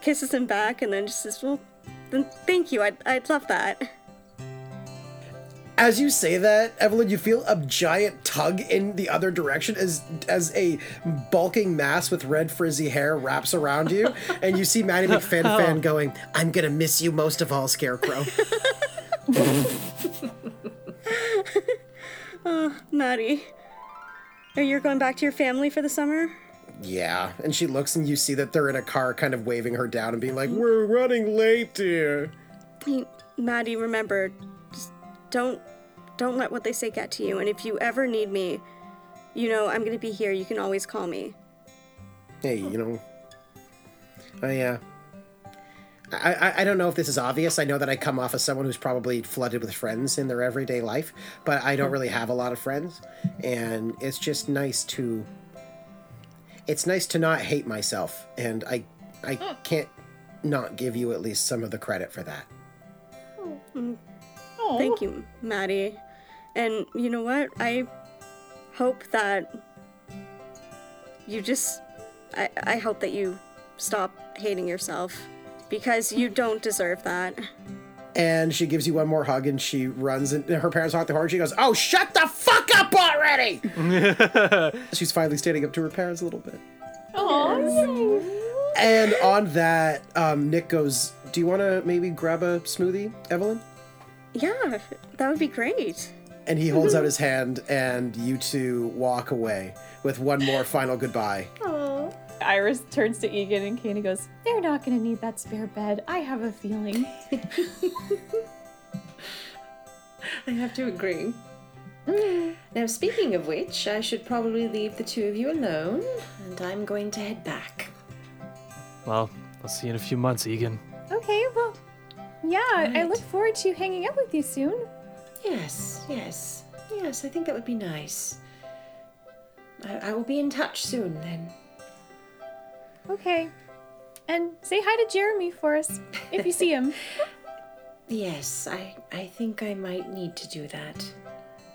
Speaker 4: kisses him back, and then just says, "Well, then thank you. I'd I'd love that."
Speaker 1: As you say that, Evelyn, you feel a giant tug in the other direction as as a bulking mass with red frizzy hair wraps around you, and you see Maddie McFan oh. going, "I'm gonna miss you most of all, Scarecrow."
Speaker 4: oh, Maddie, are you going back to your family for the summer?
Speaker 1: yeah, and she looks, and you see that they're in a car, kind of waving her down and being like, "We're running late, dear."
Speaker 4: Hey, Maddie, remember, just don't don't let what they say get to you. And if you ever need me, you know I'm gonna be here. You can always call me.
Speaker 1: Hey, you know, I uh, I, I I don't know if this is obvious. I know that I come off as someone who's probably flooded with friends in their everyday life, but I don't really have a lot of friends, and it's just nice to. It's nice to not hate myself, and I I can't not give you at least some of the credit for that. Mm-hmm.
Speaker 3: Aw.
Speaker 4: Thank you, Maddie. And you know what? I hope that you just. I, I hope that you stop hating yourself because you don't deserve that.
Speaker 1: And she gives you one more hug, and she runs, and her parents honk the horn. She goes, "Oh, shut the fuck up already!" She's finally standing up to her parents a little bit.
Speaker 3: Aw.
Speaker 1: And on that, um, Nick goes, Do you want to maybe grab a smoothie, Evelyn?
Speaker 4: Yeah, that would be great.
Speaker 1: And he holds out his hand, and you two walk away with one more final goodbye.
Speaker 3: Iris turns to Egan and Kane and goes, "They're not going to need that spare bed. I have a feeling."
Speaker 5: I have to agree. Mm. Now, speaking of which, I should probably leave the two of you alone, and I'm going to head back.
Speaker 2: Well, I'll see you in a few months, Egan.
Speaker 3: okay, well, yeah, I look forward to hanging out with you soon.
Speaker 5: Yes, yes, yes, I think that would be nice. I, I will be in touch soon then.
Speaker 3: Okay. And say hi to Jeremy for us if you see him.
Speaker 5: Yes, I, I think I might need to do that.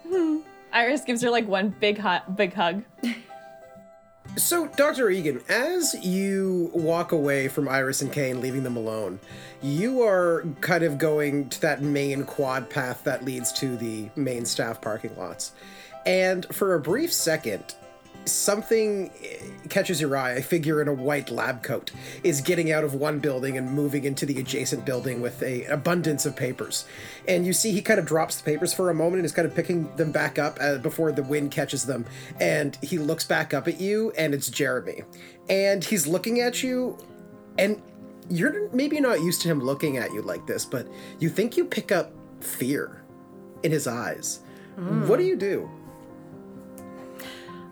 Speaker 5: Hmm.
Speaker 3: Iris gives her like one big hot big hug.
Speaker 1: So, Dr. Egan, as you walk away from Iris and Kane, leaving them alone, you are kind of going to that main quad path that leads to the main staff parking lots. And for a brief second, something catches your eye. A figure in a white lab coat is getting out of one building and moving into the adjacent building with a abundance of papers. And you see he kind of drops the papers for a moment and is kind of picking them back up uh, before the wind catches them. And he looks back up at you, and it's Jeremy. And he's looking at you, and you're maybe not used to him looking at you like this, but you think you pick up fear in his eyes. What do you do?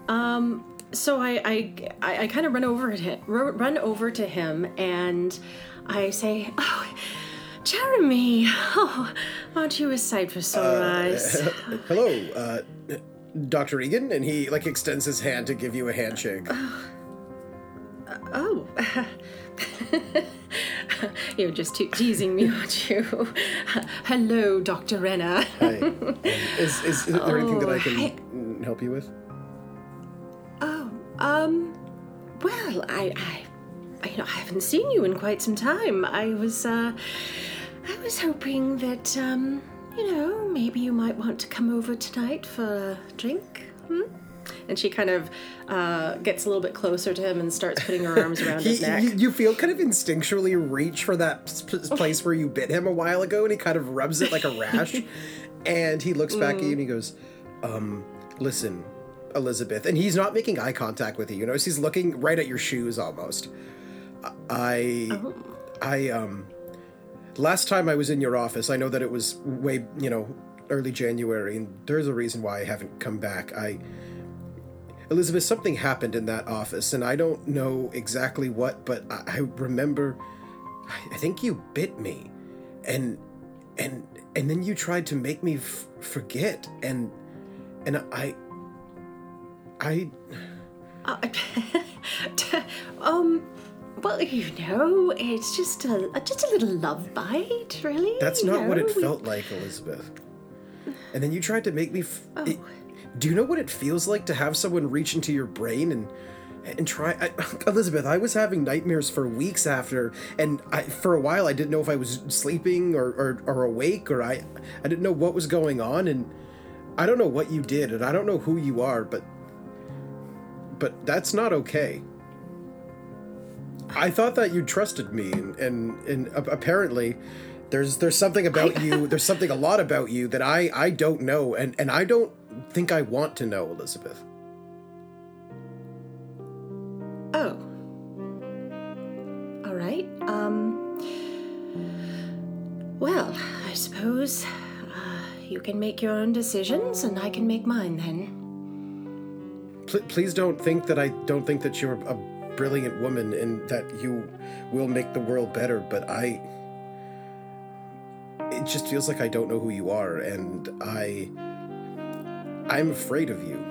Speaker 5: Um, so I I, I, I kind of run over to him, run over to him, and I say, "Oh, Jeremy, oh, aren't you a sight for sore eyes?"
Speaker 1: Hello, uh, Dr. Egan, and he like extends his hand to give you a handshake.
Speaker 5: Oh. oh. You're just te- teasing me, aren't you? Hello, Dr. Renner.
Speaker 1: Hi. Um, is, is, is there anything that I
Speaker 5: Oh,
Speaker 1: can mm, help you with?
Speaker 5: Oh, um, well, I, I, you know, I haven't seen you in quite some time. I was, uh, I was hoping that, um, you know, maybe you might want to come over tonight for a drink. Hmm? And she kind of uh, gets a little bit closer to him and starts putting her arms around
Speaker 1: He,
Speaker 5: his neck.
Speaker 1: you, you feel kind of instinctually reach for that sp- place where you bit him a while ago, and he kind of rubs it like a rash. and he looks back at you and he goes, um, listen, Elizabeth. And he's not making eye contact with you. You notice he's looking right at your shoes almost. I, I, um, last time I was in your office, I know that it was way, you know, early January, and there's a reason why I haven't come back. I, Elizabeth, something happened in that office, and I don't know exactly what, but I, I remember. I think you bit me, and and and then you tried to make me f- forget, and and I. I
Speaker 5: Uh, um, well, you know, it's just a just a little love bite, really.
Speaker 1: that's not what
Speaker 5: know,
Speaker 1: it
Speaker 5: we-
Speaker 1: felt like, Elizabeth. And then you tried to make me. F-
Speaker 5: Oh.
Speaker 1: it- do you know what it feels like to have someone reach into your brain and and try? I, Elizabeth, I was having nightmares for weeks after, and I, for a while I didn't know if I was sleeping or, or or awake or I I didn't know what was going on, and I don't know what you did, and I don't know who you are, but but that's not okay. I thought that you trusted me, and and, and apparently, there's there's something about you. There's something a lot about you that I I don't know, and and I don't think I want to know, Elizabeth.
Speaker 5: Oh. All right. Um. Well, I suppose uh, you can make your own decisions, and I can make mine then.
Speaker 1: Pl- please don't think that I don't think that you're a brilliant woman and that you will make the world better, but I. It just feels like I don't know who you are, and I. I'm afraid of you.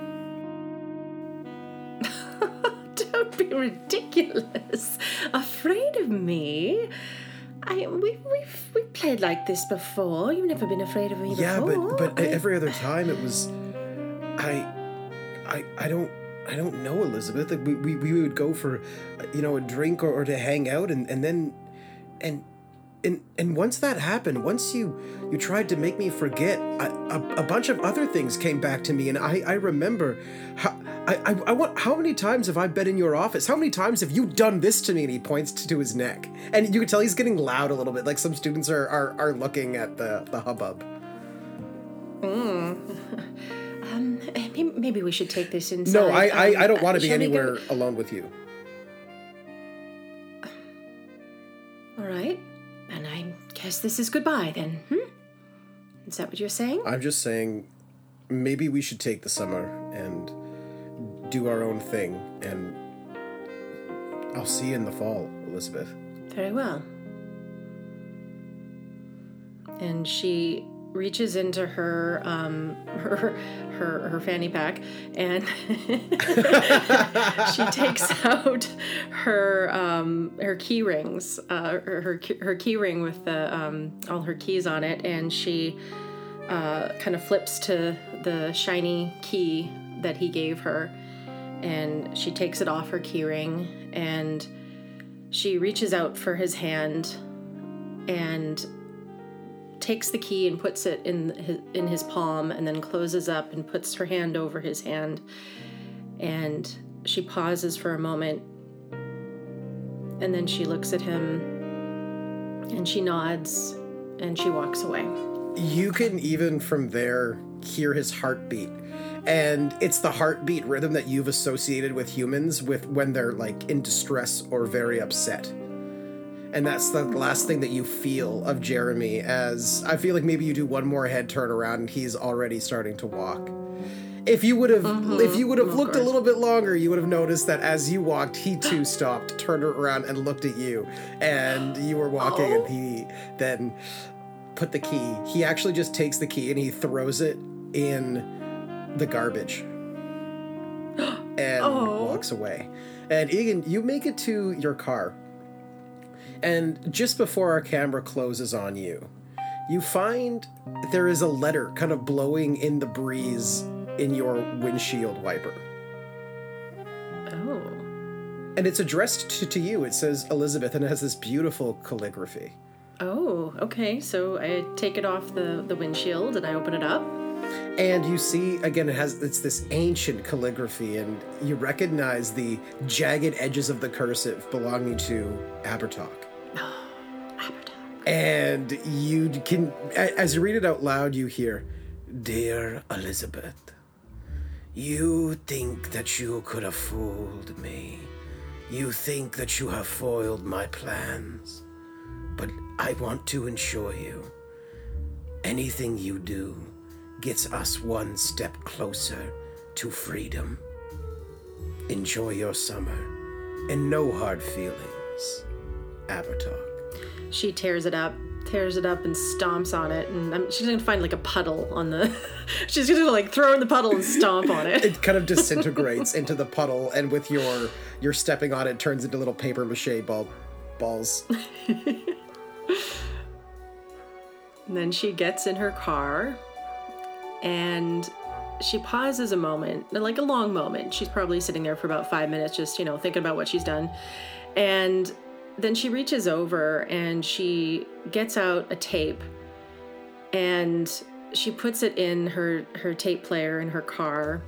Speaker 5: Don't be ridiculous. Afraid of me? I we we've we played like this before. You've never been afraid of me
Speaker 1: Yeah,
Speaker 5: before.
Speaker 1: but but
Speaker 5: I-
Speaker 1: every other time it was, I, I I don't I don't know Elizabeth. We, we, we would go for, you know, a drink or, or to hang out, and and then, and. And, and once that happened, once you you tried to make me forget, a, a, a bunch of other things came back to me, and I, I remember how I, I, I want how many times have I been in your office? How many times have you done this to me? And he points to his neck, and you can tell he's getting loud a little bit, like some students are are, are looking at the the hubbub. Hmm.
Speaker 5: um, maybe, we should take this inside.
Speaker 1: No, I, I,
Speaker 5: Um,
Speaker 1: I don't want to be
Speaker 5: we go-
Speaker 1: anywhere alone with you.
Speaker 5: All right, and I guess this is goodbye then. Hmm? Is that what you're saying?
Speaker 1: I'm just saying, maybe we should take the summer and do our own thing, and I'll see you in the fall, Elizabeth.
Speaker 5: Very well. And she reaches into her um her her, her fanny pack and she takes out her um her key rings uh her her, key- ring with the um all her keys on it and she uh kind of flips to the shiny key that he gave her and she takes it off her key ring and she reaches out for his hand and takes the key and puts it in his, in his palm and then closes up and puts her hand over his hand and she pauses for a moment and then she looks at him and she nods and she walks away
Speaker 1: You can even from there hear his heartbeat. And it's the heartbeat rhythm that you've associated with humans with when they're like in distress or very upset. And that's the last thing that you feel of Jeremy as I feel like maybe you do one more head turn around and he's already starting to walk. If you would have mm-hmm. if you would have looked a little bit longer, you would have noticed that as you walked, he too stopped, turned around and looked at you. And you were walking and he oh. then put the key. He actually just takes the key and he throws it in the garbage and oh. walks away. And Egan, you make it to your car. And just before our camera closes on you, you find there is a letter kind of blowing in the breeze in your windshield wiper.
Speaker 5: oh
Speaker 1: and it's addressed to, to you. It says Elizabeth, and it has this beautiful calligraphy.
Speaker 5: Oh, okay. So I take it off the, the windshield and I open it up.
Speaker 1: And you see again, it has it's this ancient calligraphy, and you recognize the jagged edges of the cursive belonging to Abertalk. And you can, as you read it out loud, you hear, Dear Elizabeth, you think that you could have fooled me. You think that you have foiled my plans. But I want to assure you anything you do gets us one step closer to freedom. Enjoy your summer and no hard feelings. Abertalk.
Speaker 5: She tears it up, tears it up, and stomps on it. And um, she's gonna find like a puddle on the. she's gonna like throw in the puddle and stomp on it.
Speaker 1: It kind of disintegrates into the puddle, and with your your stepping on it, it turns into little paper mache ball balls.
Speaker 5: And then she gets in her car and she pauses a moment, like a long moment. She's probably sitting there for about five minutes, just, you know, thinking about what she's done. And then she reaches over and she gets out a tape and she puts it in her, her tape player in her car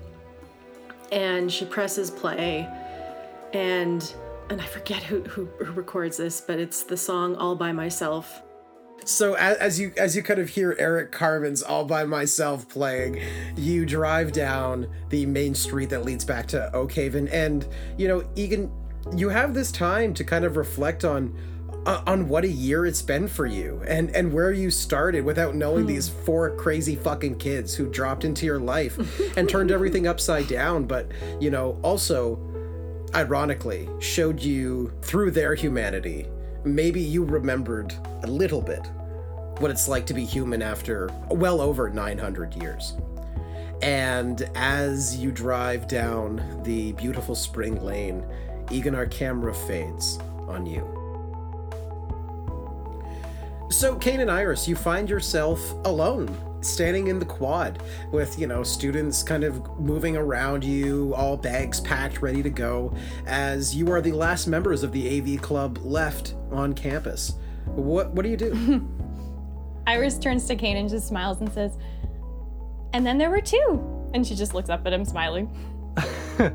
Speaker 5: and she presses play and and I forget who, who, who records this, but it's the song All by Myself.
Speaker 1: So as, you as you kind of hear Eric Carmen's "All by Myself" playing, you drive down the main street that leads back to Oakhaven, and you know Egan, you have this time to kind of reflect on uh, on what a year it's been for you and and where you started without knowing these four crazy fucking kids who dropped into your life and turned everything upside down but you know also ironically showed you through their humanity. Maybe you remembered a little bit what it's like to be human after well over 900 years. And as you drive down the beautiful spring lane egan our camera fades on you so, Kane and Iris, you find yourself alone, standing in the quad with, you know, students kind of moving around you, all bags packed, ready to go, as you are the last members of the AV club left on campus. What what do you do?
Speaker 3: Iris turns to Kane and just smiles and says, And then there were two. And she just looks up at him, smiling.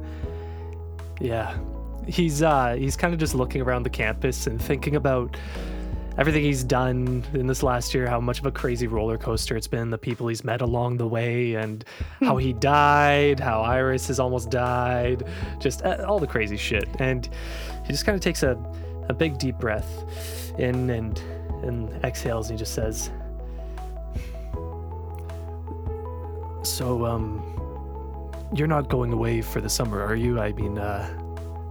Speaker 2: Yeah. He's uh he's kind of just looking around the campus and thinking about everything he's done in this last year, how much of a crazy roller coaster it's been, the people he's met along the way and how he died, how Iris has almost died, just uh, all the crazy shit. And he just kind of takes a a big deep breath in and and exhales and he just says So um you're not going away for the summer, are you? I mean, uh,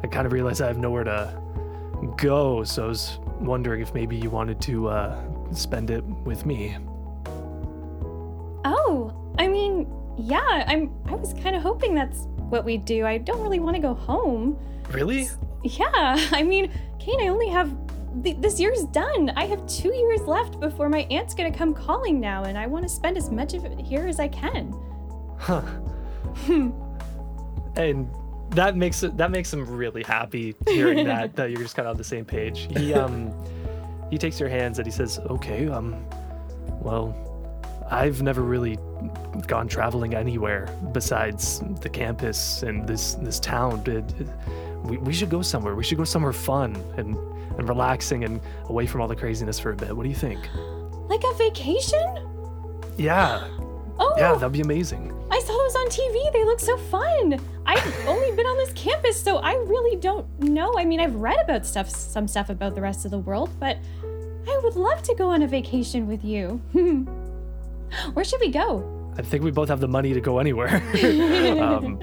Speaker 2: I kind of realized I have nowhere to go, so I was wondering if maybe you wanted to uh, spend it with me.
Speaker 3: Oh, I mean, yeah, I'm I was kind of hoping that's what we'd do. I don't really want to go home.
Speaker 2: Really?
Speaker 3: Yeah, I mean, Kane, I only have th- this year's done. I have 2 years left before my aunt's going to come calling now and I want to spend as much of it here as I can.
Speaker 2: Huh. and that makes it that makes him really happy hearing that that you're just kind of on the same page. He um he takes your hands and he says, "Okay, um, well, I've never really gone traveling anywhere besides the campus and this this town. It- it- we, we should go somewhere. We should go somewhere fun and and relaxing and away from all the craziness for a bit. What do you think?
Speaker 3: Like a vacation?
Speaker 2: Yeah,
Speaker 3: Oh,
Speaker 2: yeah, that'd be amazing.
Speaker 3: I saw those on TV. They look so fun. I've only been on this campus, so I really don't know. I mean, I've read about stuff, some stuff about the rest of the world, but I would love to go on a vacation with you. Where should we go?
Speaker 2: I think we both have the money to go anywhere. um,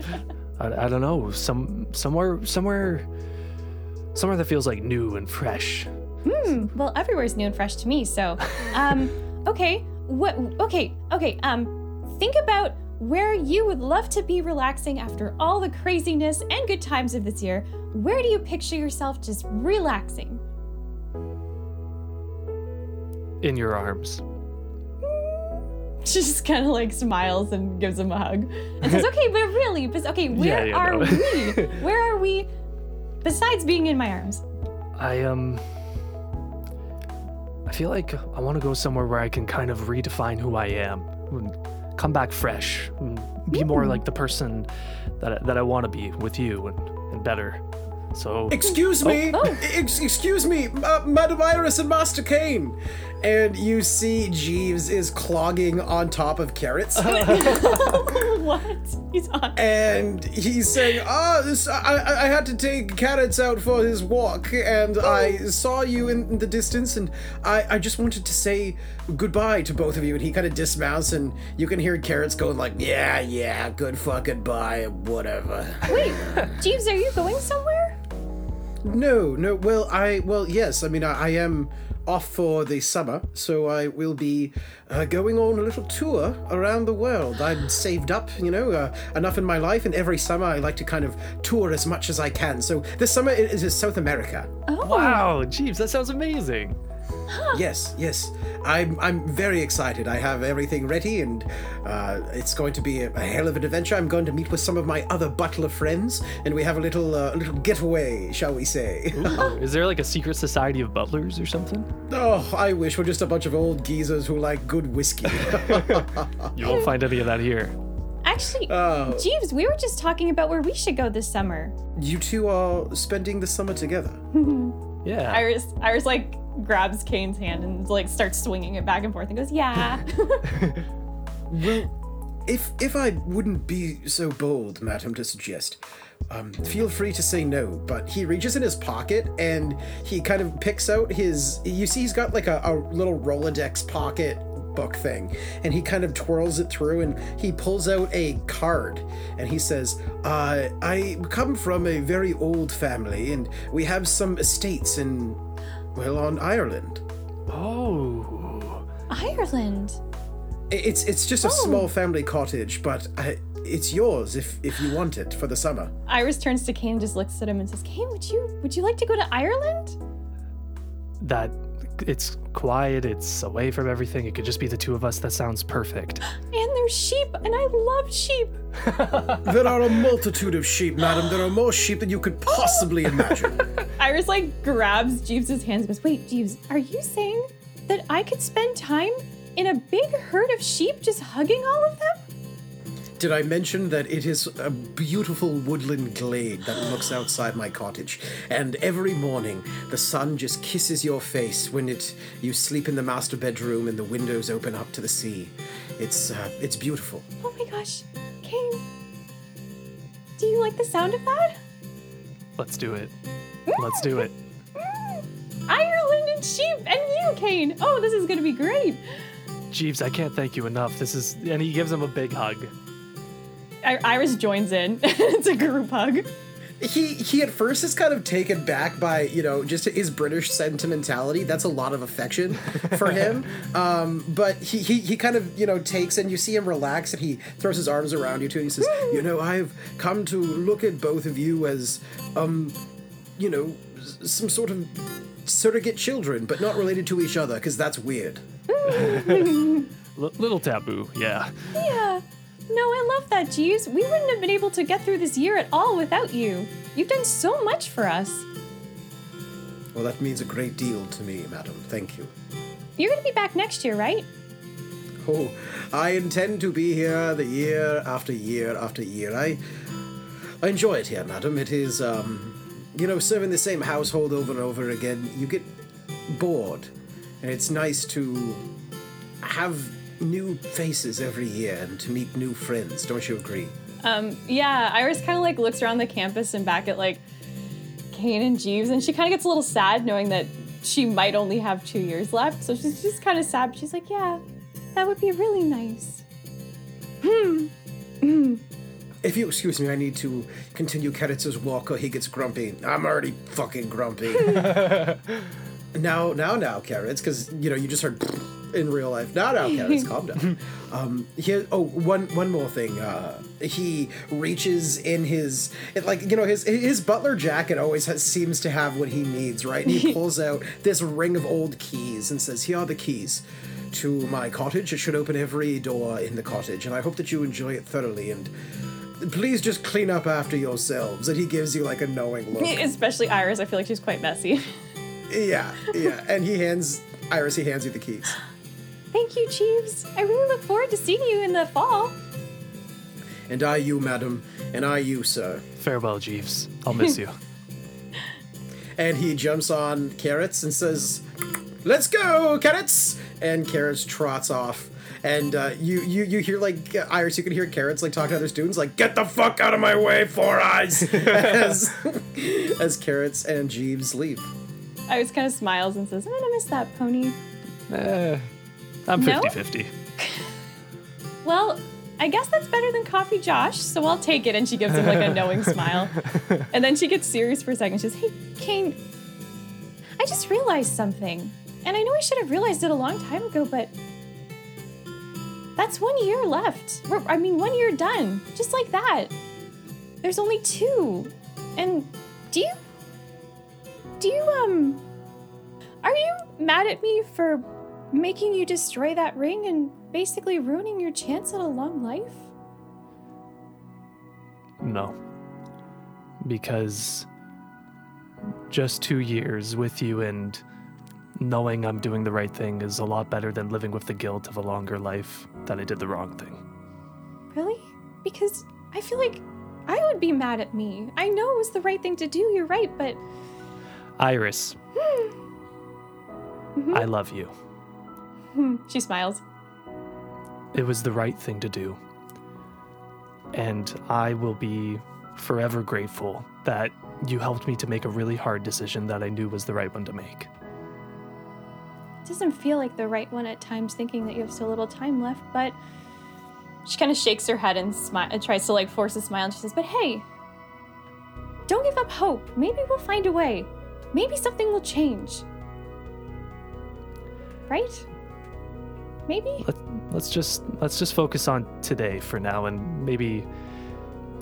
Speaker 2: I, I don't know, some somewhere somewhere somewhere that feels like new and fresh.
Speaker 3: Hmm. Well, everywhere's new and fresh to me. So, um, okay. What? Okay. Okay. Um, think about where you would love to be relaxing after all the craziness and good times of this year. Where do you picture yourself just relaxing?
Speaker 2: In your arms.
Speaker 3: She just kind of like smiles and gives him a hug and says, "Okay, but really, but okay, where
Speaker 2: Yeah, yeah,
Speaker 3: are
Speaker 2: no.
Speaker 3: we? Where are we besides being in my arms?
Speaker 2: I um I feel like I want to go somewhere where I can kind of redefine who I am. Come back fresh. and Be more like the person that I, that I want to be with you and, and better. So
Speaker 1: Excuse me,
Speaker 3: Oh.
Speaker 1: Ex- excuse me, uh, Madam Iris and Master Kane. And you see Jeeves is clogging on top of carrots.
Speaker 3: what? He's on.
Speaker 1: and he's saying, "Ah, this, I, I I had to take Carrots out for his walk, and I saw you in the distance, and I, I just wanted to say goodbye to both of you." And he kind of dismounts, and you can hear Carrots going like, "Yeah, yeah, good fucking bye, whatever."
Speaker 3: Wait, Jeeves, are you going somewhere?
Speaker 1: No, no, well, I, well, yes, I mean, I, I am off for the summer, so I will be uh, going on a little tour around the world. I've saved up, you know, uh, enough in my life, and every summer I like to kind of tour as much as I can. So this summer it is South America.
Speaker 3: Oh,
Speaker 2: Wow, Jeeves, that sounds amazing.
Speaker 1: Yes, yes, I'm I'm very excited. I have everything ready, and uh, it's going to be a, a hell of an adventure. I'm going to meet with some of my other butler friends, and we have a little uh, little getaway, shall we say?
Speaker 2: Ooh, is there like a secret society of butlers or something?
Speaker 1: oh, I wish we're just a bunch of old geezers who like good whiskey.
Speaker 2: You won't find any of that here.
Speaker 3: actually,
Speaker 1: Oh.
Speaker 3: Jeeves, we were just talking about where we should go this summer.
Speaker 1: you two are spending the summer together.
Speaker 2: Yeah.
Speaker 3: Iris, Iris, like grabs Kane's hand and like starts swinging it back and forth and goes, "Yeah."
Speaker 1: Well, if if I wouldn't be so bold, madam, to suggest, um, feel free to say no. But he reaches in his pocket and he kind of picks out his. You see, he's got like a, a little Rolodex pocket book thing, and he kind of twirls it through and he pulls out a card and he says, uh, "I come from a very old family, and we have some estates in, well, on Ireland."
Speaker 2: oh.
Speaker 3: Ireland.
Speaker 1: It's it's just a small family cottage, but uh, it's yours if if you want it for the summer.
Speaker 3: Iris turns to Kane and just looks at him and says, "Kane, would you would you like to go to Ireland?"
Speaker 2: That it's quiet, it's away from everything. It could just be the two of us. That sounds perfect.
Speaker 3: And there's sheep, and I love sheep.
Speaker 1: There are a multitude of sheep, madam. There are more sheep than you could possibly oh! imagine.
Speaker 3: Iris like grabs Jeeves' hands and goes, Wait, Jeeves, are you saying that I could spend time in a big herd of sheep just hugging all of them?
Speaker 1: Did I mention that it is a beautiful woodland glade that looks outside my cottage? And every morning, the sun just kisses your face when it you sleep in the master bedroom and the windows open up to the sea. It's uh, it's beautiful.
Speaker 3: Oh my gosh, Kane. Do you like the sound of that?
Speaker 2: Let's do it. Let's do it.
Speaker 3: Ireland and sheep and you, Kane. Oh, this is gonna be great.
Speaker 2: Jeeves, I can't thank you enough. This is and he gives him a big hug.
Speaker 3: I- Iris joins in. it's a group hug.
Speaker 1: He he at first is kind of taken back by you know just his British sentimentality. That's a lot of affection for him. um, but he, he he kind of you know takes and you see him relax and he throws his arms around you too. And he says, you know, I've come to look at both of you as um, you know, some sort of surrogate children, but not related to each other because that's weird.
Speaker 2: L- little taboo, yeah.
Speaker 3: Yeah. No, I love that, Jeeves. We wouldn't have been able to get through this year at all without you. You've done so much for us.
Speaker 1: Well, that means a great deal to me, madam. Thank you.
Speaker 3: You're gonna be back next year, right?
Speaker 1: Oh, I intend to be here the year after year after year. I, I enjoy it here, madam. It is, um, you know, serving the same household over and over again. You get bored, and it's nice to have new faces every year and to meet new friends. Don't you agree?
Speaker 3: Um, yeah, Iris kind of like looks around the campus and back at like Kane and Jeeves, and she kind of gets a little sad knowing that she might only have two years left. So she's just kind of sad. She's like, yeah, that would be really nice. Hmm.
Speaker 1: If you excuse me, I need to continue Carrots's walk or he gets grumpy. I'm already fucking grumpy. now, now, now, Carrots, because, you know, you just heard in real life. Now, now, Carrots, calm down. Um, here, oh, one, one more thing. Uh, he reaches in his, it, like, you know, his his butler jacket always has, seems to have what he needs, right? And he pulls out this ring of old keys and says, here are the keys to my cottage. It should open every door in the cottage, and I hope that you enjoy it thoroughly. And please just clean up after yourselves. And he gives you like a knowing look.
Speaker 3: Especially Iris, I feel like she's quite messy.
Speaker 1: yeah, yeah. And he hands Iris. He hands you the keys.
Speaker 3: Thank you, Jeeves. I really look forward to seeing you in the fall.
Speaker 1: And I you, madam, and I you, sir.
Speaker 2: Farewell, Jeeves. I'll miss you.
Speaker 1: And he jumps on Carrots and says, "Let's go, Carrots!" And Carrots trots off. And uh, you, you, you hear like uh, Iris. You can hear Carrots like talking to other students, like "Get the fuck out of my way, Four Eyes!" as as Carrots and Jeeves leave.
Speaker 3: Iris kind of smiles and says, I'm gonna miss that pony.
Speaker 2: Eh, I'm
Speaker 3: No?
Speaker 2: 50 50.
Speaker 3: Well, I guess that's better than Coffee Josh, so I'll take it. And she gives him like a knowing smile. And then she gets serious for a second. She says, Hey, Kane, I just realized something. And I know I should have realized it a long time ago, but that's one year left. We're, I mean, one year done. Just like that. There's only two. And do you. Do you, um. Are you mad at me for making you destroy that ring and basically ruining your chance at a long life?
Speaker 2: No. Because just two years with you and knowing I'm doing the right thing is a lot better than living with the guilt of a longer life that I did the wrong thing.
Speaker 3: Really? Because I feel like I would be mad at me. I know it was the right thing to do, you're right, but
Speaker 2: Iris, hmm. mm-hmm. I love you.
Speaker 3: she smiles.
Speaker 2: It was the right thing to do. And I will be forever grateful that you helped me to make a really hard decision that I knew was the right one to make.
Speaker 3: It doesn't feel like the right one at times, thinking that you have so little time left, but she kind of shakes her head and smi- and tries to like force a smile. And she says, "But hey, don't give up hope. Maybe we'll find a way. Maybe something will change. Right? Maybe."
Speaker 2: Let, let's just let's just focus on today for now and maybe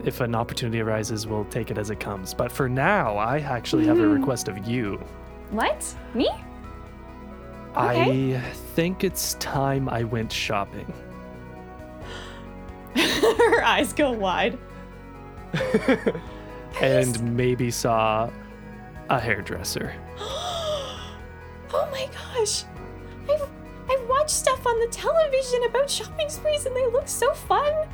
Speaker 2: if an opportunity arises we'll take it as it comes. But for now, I actually have a hmm. request of you.
Speaker 3: What? Me? Okay.
Speaker 2: I think it's time I went shopping.
Speaker 3: her eyes go wide.
Speaker 2: and maybe saw a hairdresser.
Speaker 3: Oh my gosh. I've I've watched stuff on the television about shopping sprees and they look so fun.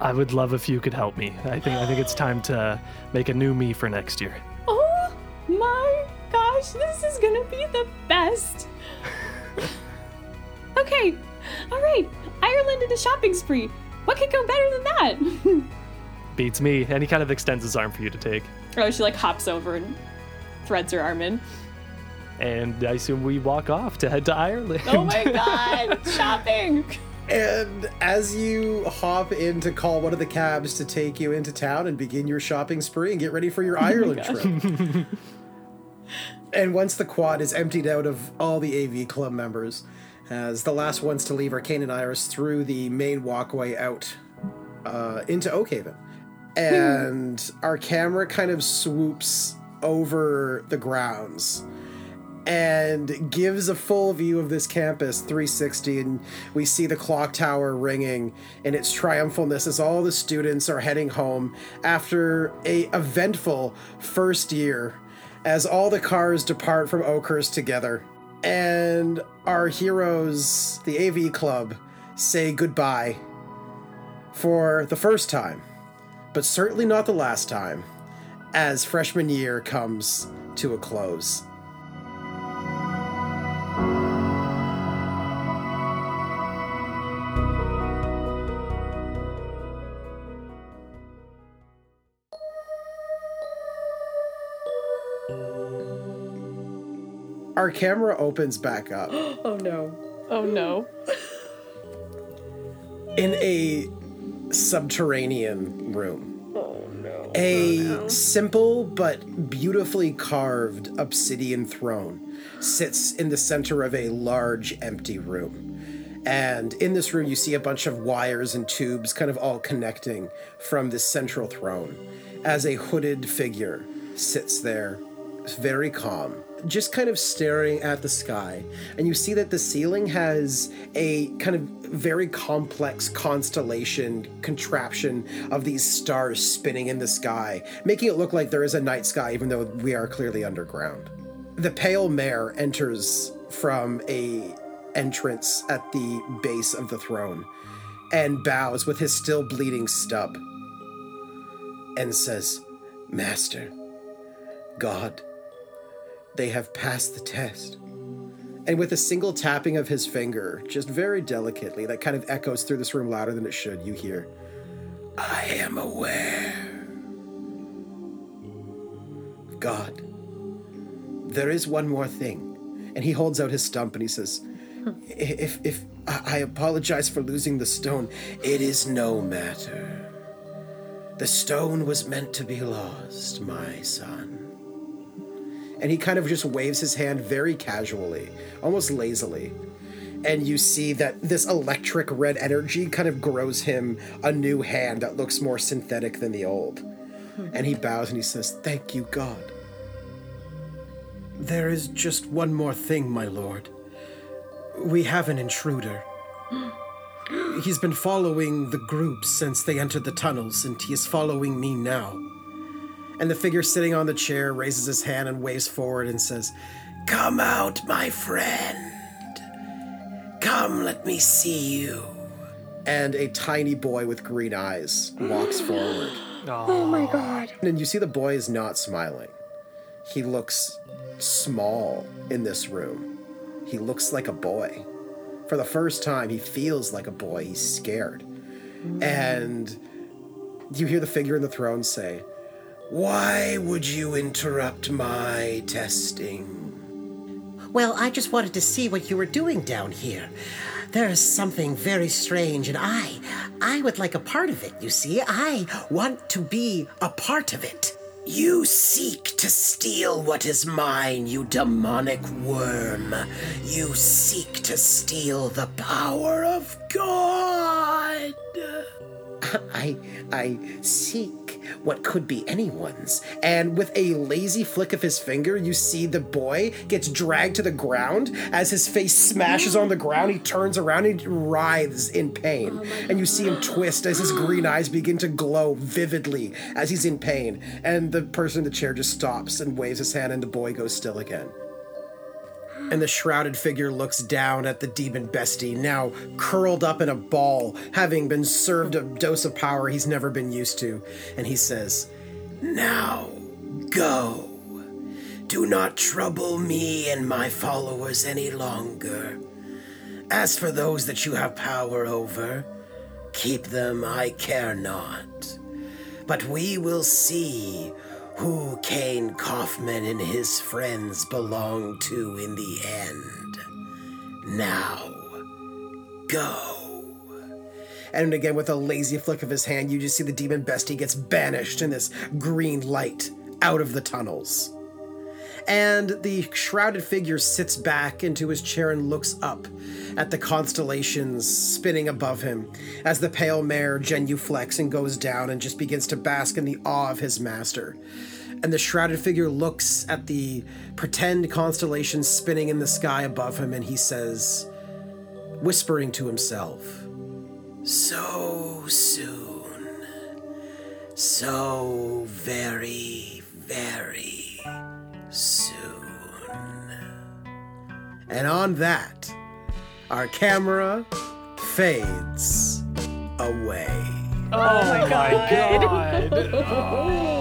Speaker 2: I would love if you could help me. I think I think it's time to make a new me for next year.
Speaker 3: Oh my gosh, this is gonna be the best. okay, all right. Ireland in a shopping spree. What could go better than that?
Speaker 2: Beats me. And he kind of extends his arm for you to take.
Speaker 3: oh, she like hops over and threads her arm in.
Speaker 2: And I assume we walk off to head to Ireland.
Speaker 3: Oh my god, shopping.
Speaker 1: And as you hop in to call one of the cabs to take you into town and begin your shopping spree and get ready for your Ireland trip. and once the quad is emptied out of all the AV club members, as the last ones to leave are Kane and Iris through the main walkway out uh, into Oakhaven. And our camera kind of swoops over the grounds and gives a full view of this campus 360 and we see the clock tower ringing in its triumphalness as all the students are heading home after a eventful first year as all the cars depart from Oakhurst together. And our heroes the AV club say goodbye for the first time but certainly not the last time as freshman year comes to a close our camera opens back up
Speaker 5: Oh no.
Speaker 3: Oh no.
Speaker 1: in a subterranean room.
Speaker 5: Oh no.
Speaker 1: A oh, simple but beautifully carved obsidian throne sits in the center of a large empty room. And in this room, you see a bunch of wires and tubes kind of all connecting from this central throne as a hooded figure sits there, very calm.
Speaker 5: Just kind of staring at the sky. And you see that the ceiling has a kind of very complex constellation contraption of these stars spinning in the sky, making it look like there is a night sky, even though we are clearly underground. The pale mare enters from a entrance at the base of the throne and bows with his still bleeding stub and says, Master, God, they have passed the test. And with a single tapping of his finger, just very delicately, that kind of echoes through this room louder than it should, you hear, I am aware. God, there is one more thing. And he holds out his stump and he says, If, if I apologize for losing the stone, it is no matter. The stone was meant to be lost, my son. And he kind of just waves his hand very casually, almost lazily. And you see that this electric red energy kind of grows him a new hand that looks more synthetic than the old. Hmm. And he bows and he says, Thank you, God. There is just one more thing, my lord. We have an intruder. He's been following the group since they entered the tunnels, and he is following me now. And the figure sitting on the chair raises his hand and waves forward and says, Come out, my friend. Come, let me see you. And a tiny boy with green eyes walks forward.
Speaker 4: Oh, oh my god.
Speaker 5: And you see the boy is not smiling. He looks small in this room. He looks like a boy. For the first time, he feels like a boy. He's scared. Mm. And you hear the figure in the throne say, Why would you interrupt my testing?
Speaker 1: Well, I just wanted to see what you were doing down here. There is something very strange, and I, I would like a part of it, you see. I want to be a part of it. You seek to steal what is mine, you demonic worm. You seek to steal the power of God. I I seek what could be anyone's. And with a lazy flick of his finger, you see the boy gets dragged to the ground. As his face smashes on the ground, he turns around and he writhes in pain. Oh and you see him twist as his green eyes begin to glow vividly as he's in pain. And the person in the chair just stops and waves his hand, and the boy goes still again. And the shrouded figure looks down at the demon bestie, now curled up in a ball, having been served a dose of power he's never been used to. And he says, Now go. Do not trouble me and my followers any longer. As for those that you have power over, keep them I care not. But we will see who Kane Kaufman and his friends belong to in the end. Now, go. And again, with a lazy flick of his hand, you just see the demon bestie gets banished in this green light out of the tunnels. And the shrouded figure sits back into his chair and looks up at the constellations spinning above him as the pale mare genuflects and goes down and just begins to bask in the awe of his master. And the shrouded figure looks at the pretend constellations spinning in the sky above him and he says, whispering to himself, So soon. So very, very soon. And on that, our camera fades away.
Speaker 2: Oh my oh god.
Speaker 7: Hey oh.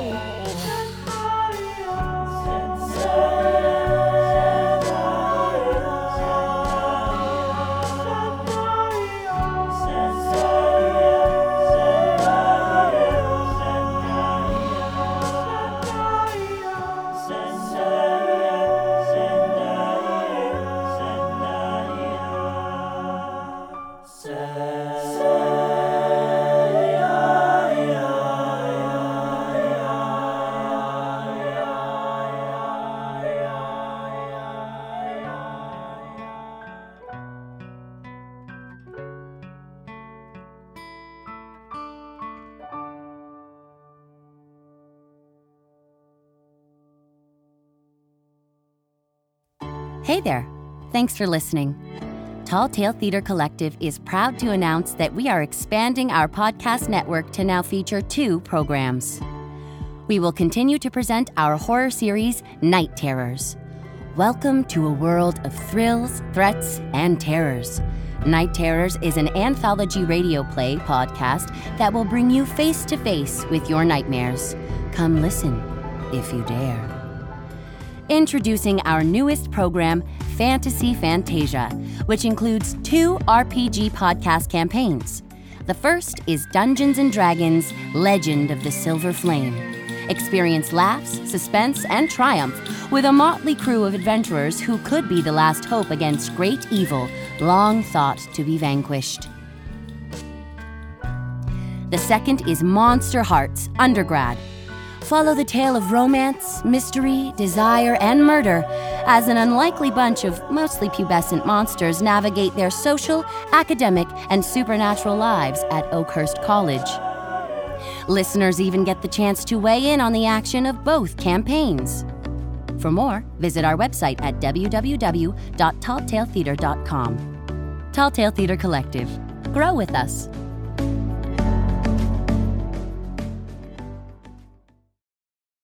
Speaker 7: Thanks for listening. Tall Tale Theatre Collective is proud to announce that we are expanding our podcast network to now feature two programs. We will continue to present our horror series, Night Terrors. Welcome to a world of thrills, threats, and terrors. Night Terrors is an anthology radio play podcast that will bring you face to face with your nightmares. Come listen if you dare. Introducing our newest program, Fantasy Fantasia, which includes two RPG podcast campaigns. The first is Dungeons and Dragons Legend of the Silver Flame. Experience laughs, suspense, and triumph with a motley crew of adventurers who could be the last hope against great evil long thought to be vanquished. The second is Monsterhearts Undergrad. Follow the tale of romance, mystery, desire, and murder as an unlikely bunch of mostly pubescent monsters navigate their social, academic, and supernatural lives at Oakhurst College. Listeners even get the chance to weigh in on the action of both campaigns. For more, visit our website at www.talltaletheatre.com. Tall Tale Theatre Collective. Grow with us.